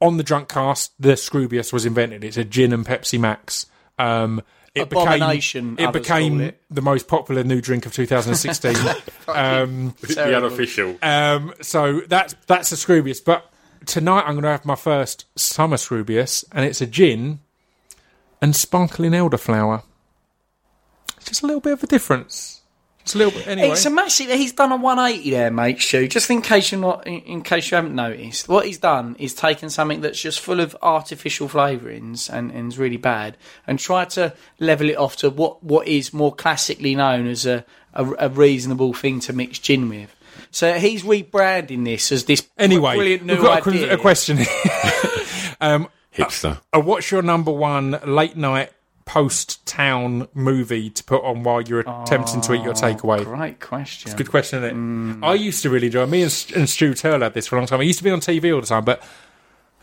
on the drunk cast, the Scroobius was invented. It's a gin and Pepsi Max. Um, it Abomination, Became, it became it. the most popular new drink of 2016. um, the unofficial. um, so that's that's a Scroobius. But tonight I'm going to have my first summer Scroobius, and it's a gin and sparkling elderflower. It's just a little bit of a difference. Just a little bit. Anyway, It's a massive. He's done a 180 there, mate. Stu. Just in case you're not, in, in case you haven't noticed, what he's done is taken something that's just full of artificial flavourings and, and is really bad, and tried to level it off to what, what is more classically known as a, a, a reasonable thing to mix gin with. So he's rebranding this as this anyway, brilliant new we've got a, idea. que- a question. um, Hipster. uh, what's your number one late night post town movie to put on while you're attempting to eat your takeaway? Great question. It's a Good question, isn't it? Mm. I used to really enjoy. Me and, St- and Stu Turl had this for a long time. I used to be on TV all the time, but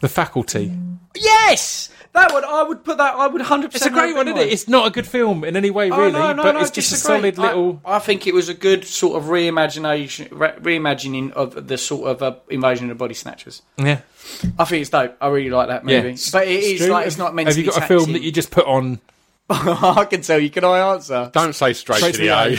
The Faculty. Yes, that would I would put that. I would hundred percent. It's a great one, isn't it? It's not a good film in any way, Oh, really, no, no, but no, it's just a solid little. I, I think it was a good sort of reimagination, re- reimagining of the sort of uh, invasion of the body snatchers. Yeah, I think it's dope. I really like that movie, yeah. but it is Stu, like it's not meant to be. Have to you be got a film that you just put on? I can tell you. Can I answer? Don't say straight, Straight to the A.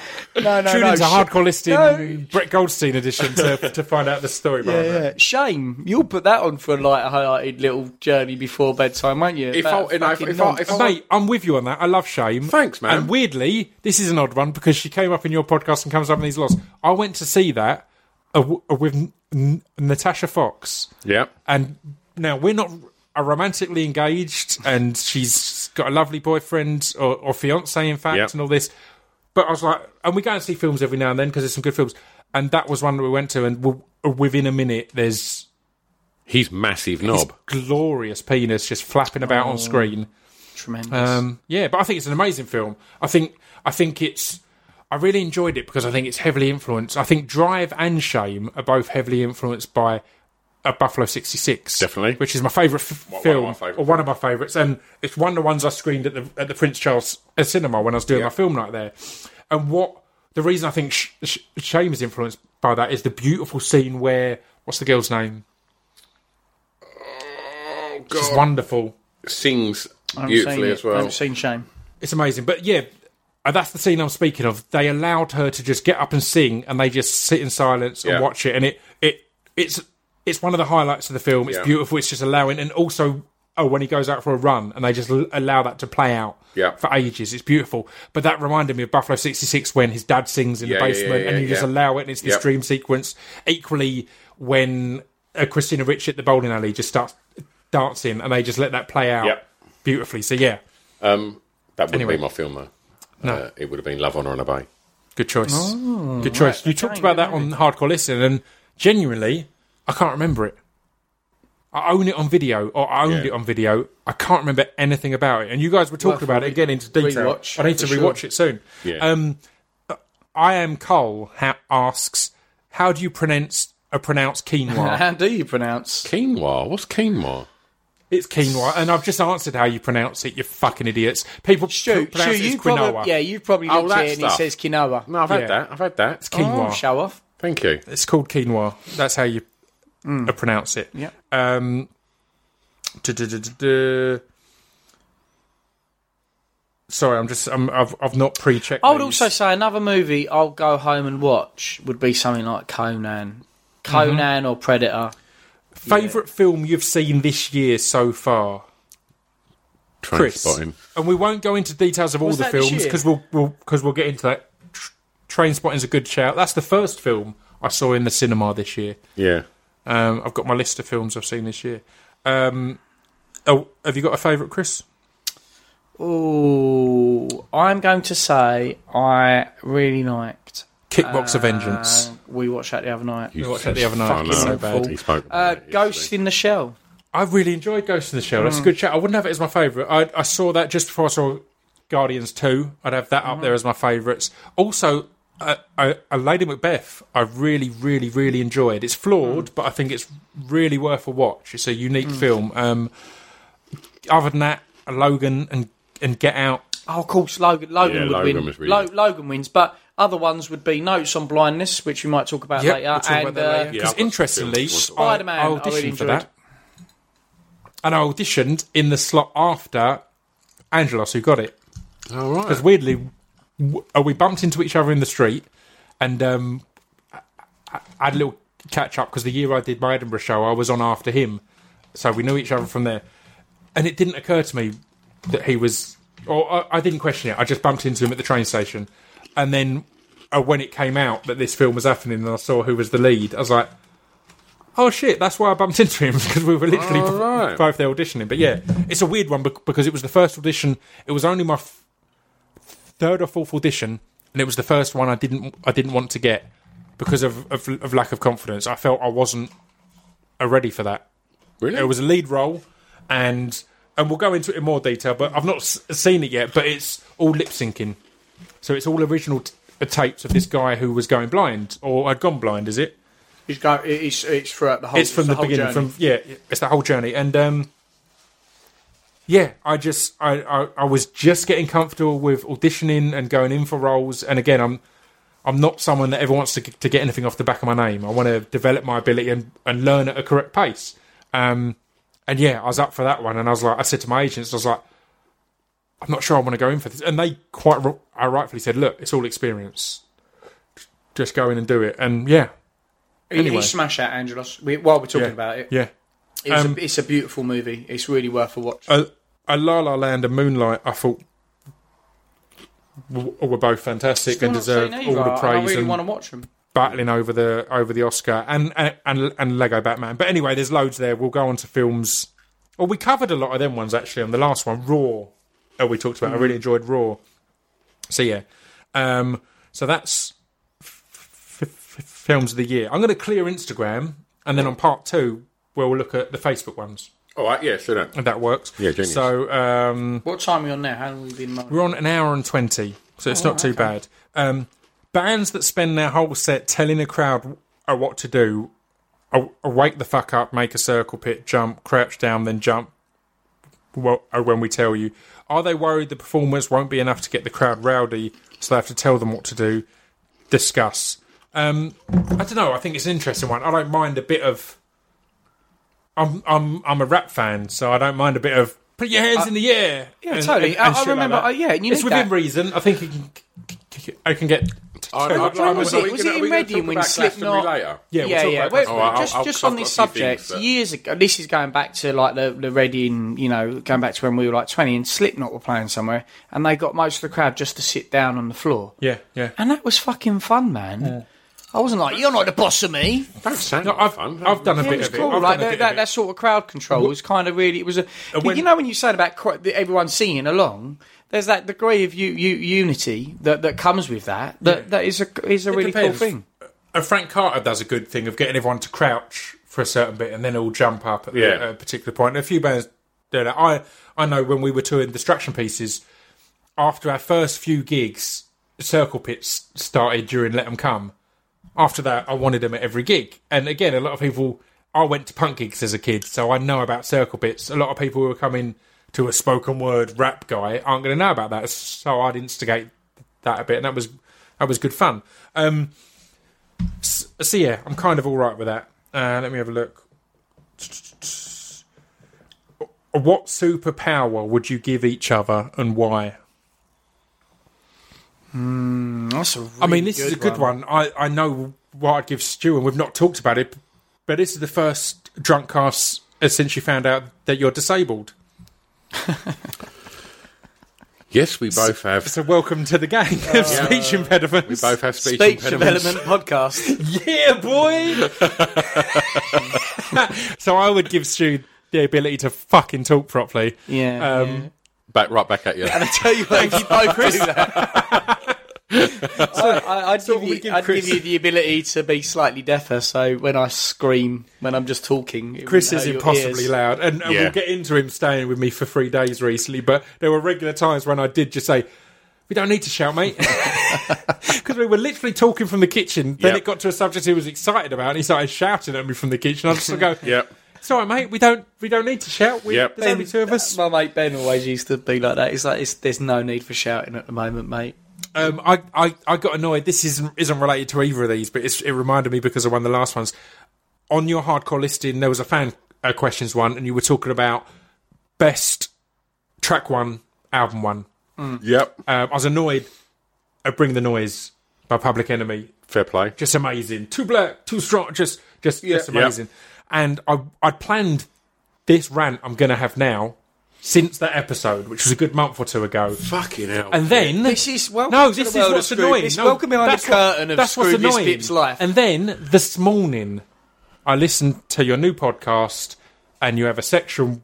No, no, Tune no. into sh- hardcore listing no. Brett Goldstein edition to, to find out the story behind Yeah, it. yeah. Shame. You'll put that on for like a highlighted little journey before bedtime, won't you? If That I- you know, if- if I- if I- Mate, I'm with you on that. I love Shame. Thanks, man. And weirdly, this is an odd one because she came up in your podcast and comes up in these laws. I went to see that uh, uh, with N- N- Natasha Fox, Yeah. and now we're not are romantically engaged, and she's got a lovely boyfriend or, or fiance, in fact, Yep. and all this. But I was like, and we go and see films every now and then because there's some good films, and that was one that we went to, and w- within a minute, there's He's massive this knob. glorious penis just flapping about on screen. tremendous. Um, yeah, but I think it's an amazing film. I think I think it's. I really enjoyed it because I think it's heavily influenced. I think Drive and Shame are both heavily influenced by uh, Buffalo '66, Definitely. which is my favourite f- One- one of film my favourite or one of my favourites, and it's one of the ones I screened at the at the Prince Charles uh, Cinema when I was doing Yeah. my film night there. And what the reason I think sh- sh- Shame is influenced by that is the beautiful scene where what's the girl's name? Oh, She's God. wonderful. Sings beautifully seen it. as I well. haven't seen Shame. It's amazing. But yeah, uh, that's the scene I'm speaking of. They allowed her to just get up and sing, and they just sit in silence and Yeah. watch it. And it, it it's it's one of the highlights of the film. It's Yeah. beautiful. It's just allowing, and also oh, when he goes out for a run, and they just l- allow that to play out Yeah. for ages. It's beautiful. But that reminded me of Buffalo '66 when his dad sings in Yeah, the yeah, yeah, basement, and yeah, you just yeah. allow it, and it's this Yep. dream sequence. Equally, when uh, Christina Ricci at the bowling alley just starts dancing, and they just let that play out Yep. beautifully. So yeah. Um, that wouldn't Anyway. be my film though. No. Uh, it would have been Love, Honor and Obey. Good choice. Oh, good choice. you talked about that on Hardcore Listen, and genuinely, I can't remember it. I own it on video, or I owned Yeah. it on video. I can't remember anything about it. And you guys were talking Worth a about it again into detail. rewatch, I need to for rewatch sure. it soon. Yeah. Um, I am Cole ha- asks, how do you pronounce uh, pronounce quinoa? How do you pronounce? Quinoa. What's quinoa? it's quinoa, and I've just answered how you pronounce it. You fucking idiots! People Stu, pr- pronounce Stu, it as quinoa. probably, yeah, you've probably Oh, looked that at it and it says quinoa. No, I've had that. I've had that. It's quinoa. Oh, show off. Thank you. It's called quinoa. That's how you uh, pronounce it. Yeah. Um. Sorry, I'm just I'm, I've I've not pre-checked. I would these. also say another movie I'll go home and watch would be something like Conan. Conan or Predator. favorite film you've seen this year so far, Chris. And we won't go into details of all Was the films because we'll we'll because we'll get into that. Tr- Trainspotting's a good shout. That's the first film I saw in the cinema this year. Yeah. Um, I've got my list of films I've seen this year. Um, oh, have you got a favourite, Chris? Oh, I'm going to say I really liked. Kickboxer uh, Vengeance. We watched that the other night. You watched that the other night. I know. It's so bad. He spoke about Uh, Ghost in the Shell. I really enjoyed Ghost in the Shell. That's a good chat. I wouldn't have it as my favourite. I, I saw that just before I saw Guardians 2. I'd have that up there as my favourites. Also, uh, uh, A Lady Macbeth, I really, really, really enjoyed. It's flawed, but I think it's really worth a watch. It's a unique film. Um, other than that, Logan and, and Get Out. Oh, of course, Logan. Logan Yeah, would Logan win. really Lo- Logan wins, but other ones would be Notes on Blindness, which we might talk about Yep, later, we'll talk and about that uh. Yeah, Because I've got some interestingly, films to I, Spider-Man, I I auditioned really for enjoyed. that. And I auditioned in the slot after Angelos, who got it. All right. Because weirdly, w- uh, we bumped into each other in the street, and um, I, had a little catch up because the year I did my Edinburgh show, I was on after him, so we knew each other from there. And it didn't occur to me that he was, or I, I didn't question it. I just bumped into him at the train station, and then uh, when it came out that this film was happening, and I saw who was the lead, I was like. Oh shit! That's why I bumped into him because we were literally right. both there auditioning. But yeah, it's a weird one because it was the first audition. It was only my third or fourth audition, and it was the first one I didn't I didn't want to get because of, of, of lack of confidence. I felt I wasn't ready for that. really? It was a lead role, and and we'll go into it in more detail. But I've not s- seen it yet. But it's all lip syncing, so it's all original t- uh, tapes of this guy who was going blind or had gone blind. Is it? it's, go, it's, it's throughout the whole. it's from the, whole beginning. journey. From yeah, it's the whole journey, and um, yeah, I just I, I I was just getting comfortable with auditioning and going in for roles, and again, I'm I'm not someone that ever wants to to get anything off the back of my name. I want to develop my ability and and learn at a correct pace. Um, and yeah, I was up for that one, and I was like, I said to my agents, I was like. I'm not sure I want to go in for this, and they quite I rightfully said, "Look, it's all experience. Just go in and do it." And yeah, He- he, anyway. smashed that, Angelos. We, while we're talking yeah, about it, yeah. it's, Um, a, it's a beautiful movie. It's really worth a watch. a, a La La Land and Moonlight, I thought w- were both fantastic and deserve all the praise. I really and want to watch them. battling over the over the Oscar and, and and and Lego Batman. But anyway, there's loads there. We'll go on to films. Well, we covered a lot of them ones actually on the last one, Raw. Oh, we talked about. I really enjoyed Raw. So yeah, um, so that's f- f- f- films of the year. I'm going to clear Instagram, and then on part two, we'll look at the Facebook ones. All right, yeah, so that. and that works. Yeah, genius. So um, What time are we on now? How long have we been? we're on an hour and twenty, so it's not too bad. Um, bands that spend their whole set telling a crowd uh, what to do, uh, uh, wake the fuck up, make a circle pit, jump, crouch down, then jump. Well, uh, when we tell you, are they worried the performance won't be enough to get the crowd rowdy, so they have to tell them what to do? Discuss. Um, I don't know. I think it's an interesting one. I don't mind a bit of. I'm I'm I'm a rap fan, so I don't mind a bit of put your hands in the air. Yeah, and- totally. and- and I- I shit like remember- that. uh, yeah, and you it's within that. reason. I think it can, I can get. I, Two. I, What I, was are it? Was it in gonna Reading when Slipknot- Glastonbury later? Yeah, we'll yeah, talk yeah. about Well, that. Oh, I'll- just I'll on this subject, things, but- years ago, this is going back to like the the Reading, you know, going back to when we were like twenty, and Slipknot were playing somewhere, and they got most of the crowd just to sit down on the floor, Yeah, yeah. and that was fucking fun, man. I wasn't like, "You're not the boss of me." Don't sound No, I've fun. I've done a Yeah, bit was of it. cool. I've Like done a that, bit that, of that sort of crowd control was kind of really. It was a. when- you know when you said about cr- the- everyone singing along, there's that degree of u- u- unity that, that comes with that. That that is a is a It really depends. cool thing. Uh, Frank Carter does a good thing of getting everyone to crouch for a certain bit and then all jump up at, Yeah. the, at a particular point. And a few bands do that. I I know when we were touring Distraction Pieces, after our first few gigs, Circle Pits started during Let 'Em Come. After that, I wanted them at every gig. And again, a lot of people. I went to punk gigs as a kid, so I know about Circle pits. A lot of people who are coming to a spoken word rap guy aren't going to know about that. So I'd instigate that a bit, and that was that was good fun. Um, so yeah, I'm kind of all right with that. Uh, let me have a look. What superpower would you give each other and why? That's a I mean, this is a good one. I, I know what I'd give Stu, and we've not talked about it, but this is the first drunk cast since you found out that you're disabled. Yes, we both have. So welcome to the gang of speech impediments. We both have speech, Speech impediments. development podcast. Yeah, boy. so I would give Stu the ability to fucking talk properly. Yeah. Um, yeah. Back right back at you. And I tell you what, if you both do that. I, I, I'd, So give you, give I'd Chris- give you the ability to be slightly deafer, so when I scream, when I'm just talking, Chris is impossibly ears. loud, and, and Yeah. we'll get into him staying with me for three days recently. But there were regular times when I did just say, "We don't need to shout, mate," because we were literally talking from the kitchen. Then Yep. it got to a subject he was excited about, and he started shouting at me from the kitchen. I just sort of go, Yep. "It's all right, mate. We don't we don't need to shout. We, Yep. There's only two of us." My mate Ben always used to be like that. It's like it's, there's no need for shouting at the moment, mate. Um, I, I, I got annoyed. This isn't isn't related to either of these, but it's, it reminded me because of one of the last ones. On your hardcore listing, there was a fan uh, questions one, and you were talking about best track one, album one. Yep. Um, I was annoyed at Bring the Noise by Public Enemy. Fair play. Just amazing. Too black, too strong. Just, just, just Yeah. amazing. And I, I planned this rant I'm going to have now since that episode, which was a good month or two ago. Fucking hell. And then This is welcome no, to this the is what's of Scrooge. annoying. It's No, welcome behind the what- curtain of that's what's annoying. Pip's life. And then this morning, I listened to your new podcast, and you have a section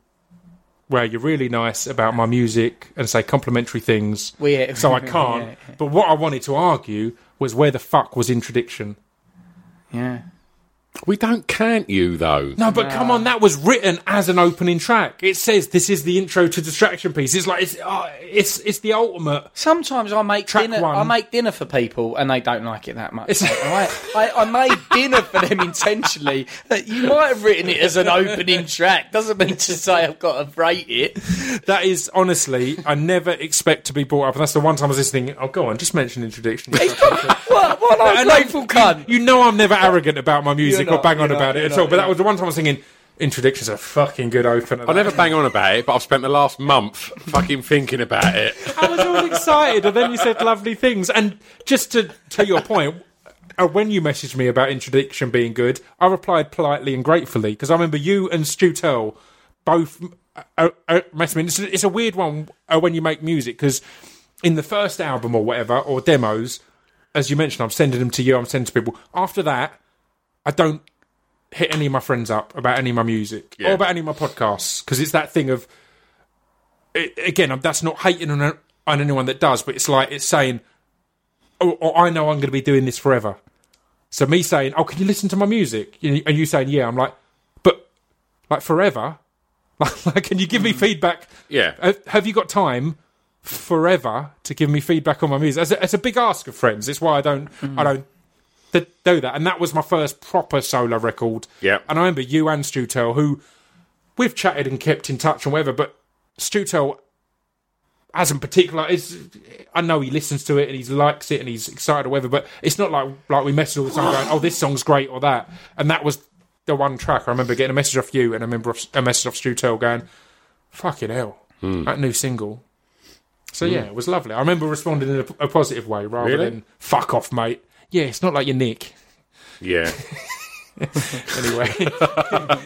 where you're really nice about my music and say complimentary things. Well, yeah. So I can't. Yeah, yeah. But what I wanted to argue was where the fuck was introduction? Yeah. We don't can't you though. No, but come on, that was written as an opening track. It says this is the intro to distraction piece. It's like it's oh, it's it's the ultimate. Sometimes I make Track dinner. one. I make dinner for people, and they don't like it that much. It's- right? I, I made dinner for them intentionally. Uh, you might have written it as an opening track. Doesn't mean to say I've got to rate it. That is honestly, I never expect to be brought up. And that's the one time I was listening. Oh, go on, just mention introduction. What, what an And I- ungrateful cunt. You know I'm never arrogant about my music You're or not, bang on about not, it you're at all. But that was the one time I was thinking, introduction's a fucking good opener. I never bang on about it, but I've spent the last month fucking thinking about it. I was all excited, and then you said lovely things. And just to to your point, uh, when you messaged me about introduction being good, I replied politely and gratefully because I remember you and Stu Turl both uh, uh, uh, messaged me. It's, it's a weird one uh, when you make music because in the first album or whatever or demos, as you mentioned, I'm sending them to you. I'm sending to people. After that, I don't hit any of my friends up about any of my music Yeah. or about any of my podcasts because it's that thing of it, again, that's not hating on, on anyone that does, but it's like it's saying, oh, oh, I know I'm going to be doing this forever. So me saying, oh, can you listen to my music? And you- saying, yeah, I'm like, but like forever. Like, can you give me mm. feedback? Yeah. Have you got time forever to give me feedback on my music? It's a, it's a big ask of friends. It's why I don't I mm. don't th- do that. And that was my first proper solo record. Yeah. And I remember you and Stutel, who we've chatted and kept in touch and whatever, but Stutel hasn't particular. is I know he listens to it and he likes it and he's excited or whatever, but it's not like like we message all the time going, "Oh, this song's great" or that. And that was the one track I remember getting a message off you and I remember a message off Stutel going, "Fucking hell, hmm. that new single." So hmm. yeah, it was lovely. I remember responding in a, a positive way rather Really? than "fuck off, mate." Yeah, it's not like you're Nick. Yeah. Anyway, I,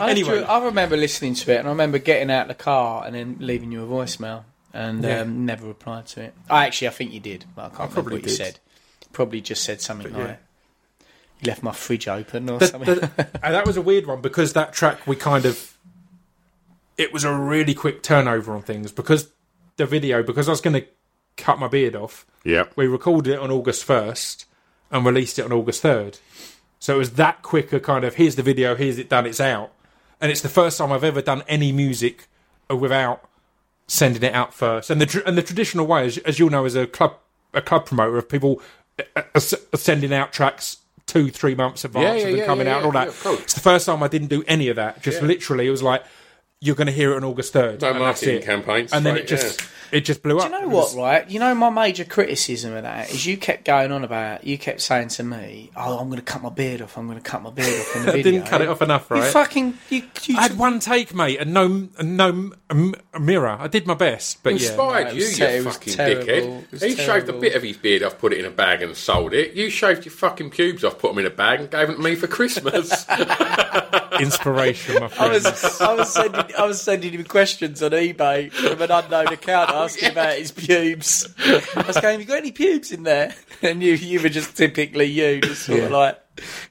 Anyway. anyway. I remember listening to it, and I remember getting out of the car and then leaving you a voicemail, and Yeah. um, never replied to it. I actually, I think you did, but I can't remember probably what you did. said. Probably just said something yeah. like, "You left my fridge open" or The- something. the- and that was a weird one because that track we kind of it was a really quick turnover on things because the video because I was going to cut my beard off. Yeah. We recorded it on August first and released it on August third. So it was that quicker kind of here's the video, here's it done, it's out, and it's the first time I've ever done any music without sending it out first. And the tr- and the traditional way, as, as you'll know, as a club a club promoter, of people uh, uh, sending out tracks two three months advance Yeah, of yeah, them yeah, coming out and all that. it's the first time I didn't do any of that. Just literally, it was like you're going to hear it on August third. No and that's marketing it. campaigns, and then right, it just yeah. it just blew Do up. you know what, right? You know, my major criticism of that is you kept going on about, you kept saying to me, "Oh, I'm going to cut my beard off. I'm going to cut my beard off in the I video." didn't cut it off enough, You right? fucking, you, you I had one take, mate, and no, and no m- mirror. I did my best, but yeah. Inspired no, you, was you ter- fucking terrible. dickhead. It was He shaved a bit of his beard off, put it in a bag, and sold it. You shaved your fucking pubes off, put them in a bag, and gave them to me for Christmas. Inspiration, my I friend. was, I was sending, I was sending him questions on eBay from an unknown account asking about his pubes. I was going, "Have you got any pubes in there?" And you, you were just typically you, just sort of like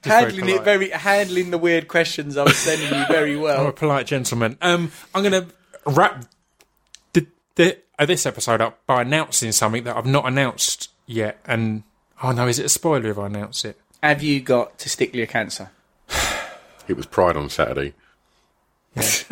handling it very, handling the weird questions I was sending you very well. I'm a polite gentleman. Um, I'm going to wrap the, the, uh, this episode up by announcing something that I've not announced yet. And oh no, is it a spoiler if I announce it? Have you got testicular cancer? it was Pride on Saturday.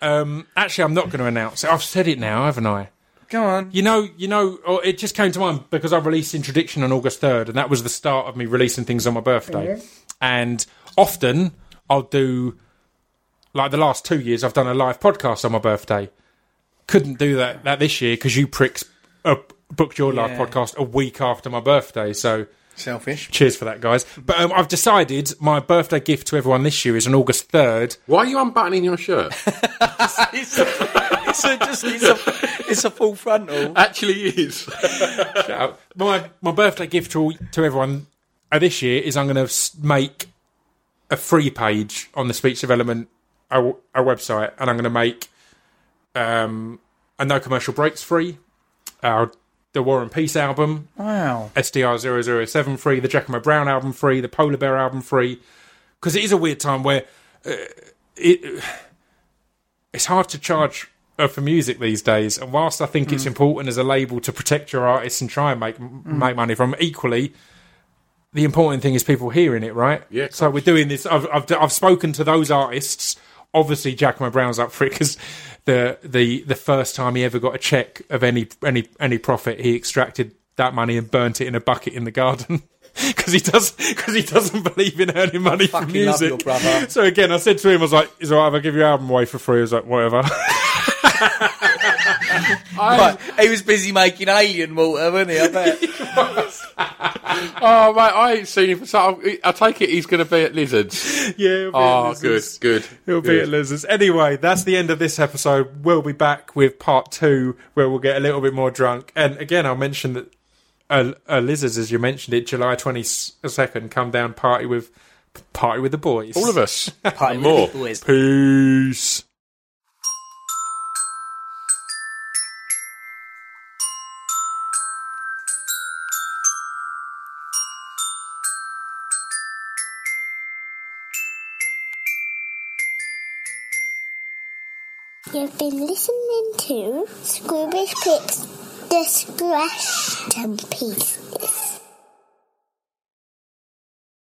Um, actually, I'm not going to announce it. I've said it now, haven't I? Go on. You know, you know, or it just came to mind because I released Introduction on August third, and that was the start of me releasing things on my birthday. And often I'll do, like the last two years, I've done a live podcast on my birthday. Couldn't do that that this year because you pricks uh, booked your live Yeah. podcast a week after my birthday. So Selfish. cheers for that, guys. But um, I've decided my birthday gift to everyone this year is on August third. Why are you unbuttoning your shirt? it's, a, it's, a, just, it's, a, it's a full frontal. Actually is. my my birthday gift to to everyone uh, this year is I'm going to make a free page on the speech development our, our website, and I'm going to make um, a no commercial breaks free, our the War and Peace album, Wow. SDR 007 free, the Giacomo Brown album free, the Polar Bear album free, because it is a weird time where uh, it it's hard to charge uh, for music these days. And whilst I think Mm. it's important as a label to protect your artists and try and make make money from, equally. The important thing is people hearing it, right? Yeah, of So we're doing this. I've, I've I've spoken to those artists. Obviously, Giacomo Brown's up for it because the the the first time he ever got a check of any any any profit, he extracted that money and burnt it in a bucket in the garden. Because he does, because he doesn't believe in earning money from Fucking love music. your brother. So again, I said to him, I was like, "Is it alright if I give your album away for free?" He was like, "Whatever." But he was busy making alien water, wasn't he? I bet. oh, mate, I ain't seen him for so. I take it he's going to be at Lizards. yeah. Oh, at good, Lizards. good. Be at Lizards. Anyway, that's the end of this episode. We'll be back with part two, where we'll get a little bit more drunk. And again, I'll mention that uh, uh, Lizards, as you mentioned it, July twenty second, come down party with party with the boys. All of us. Party with more. the boys. Peace. You've been listening to Scroobius Pip's Distraction Pieces.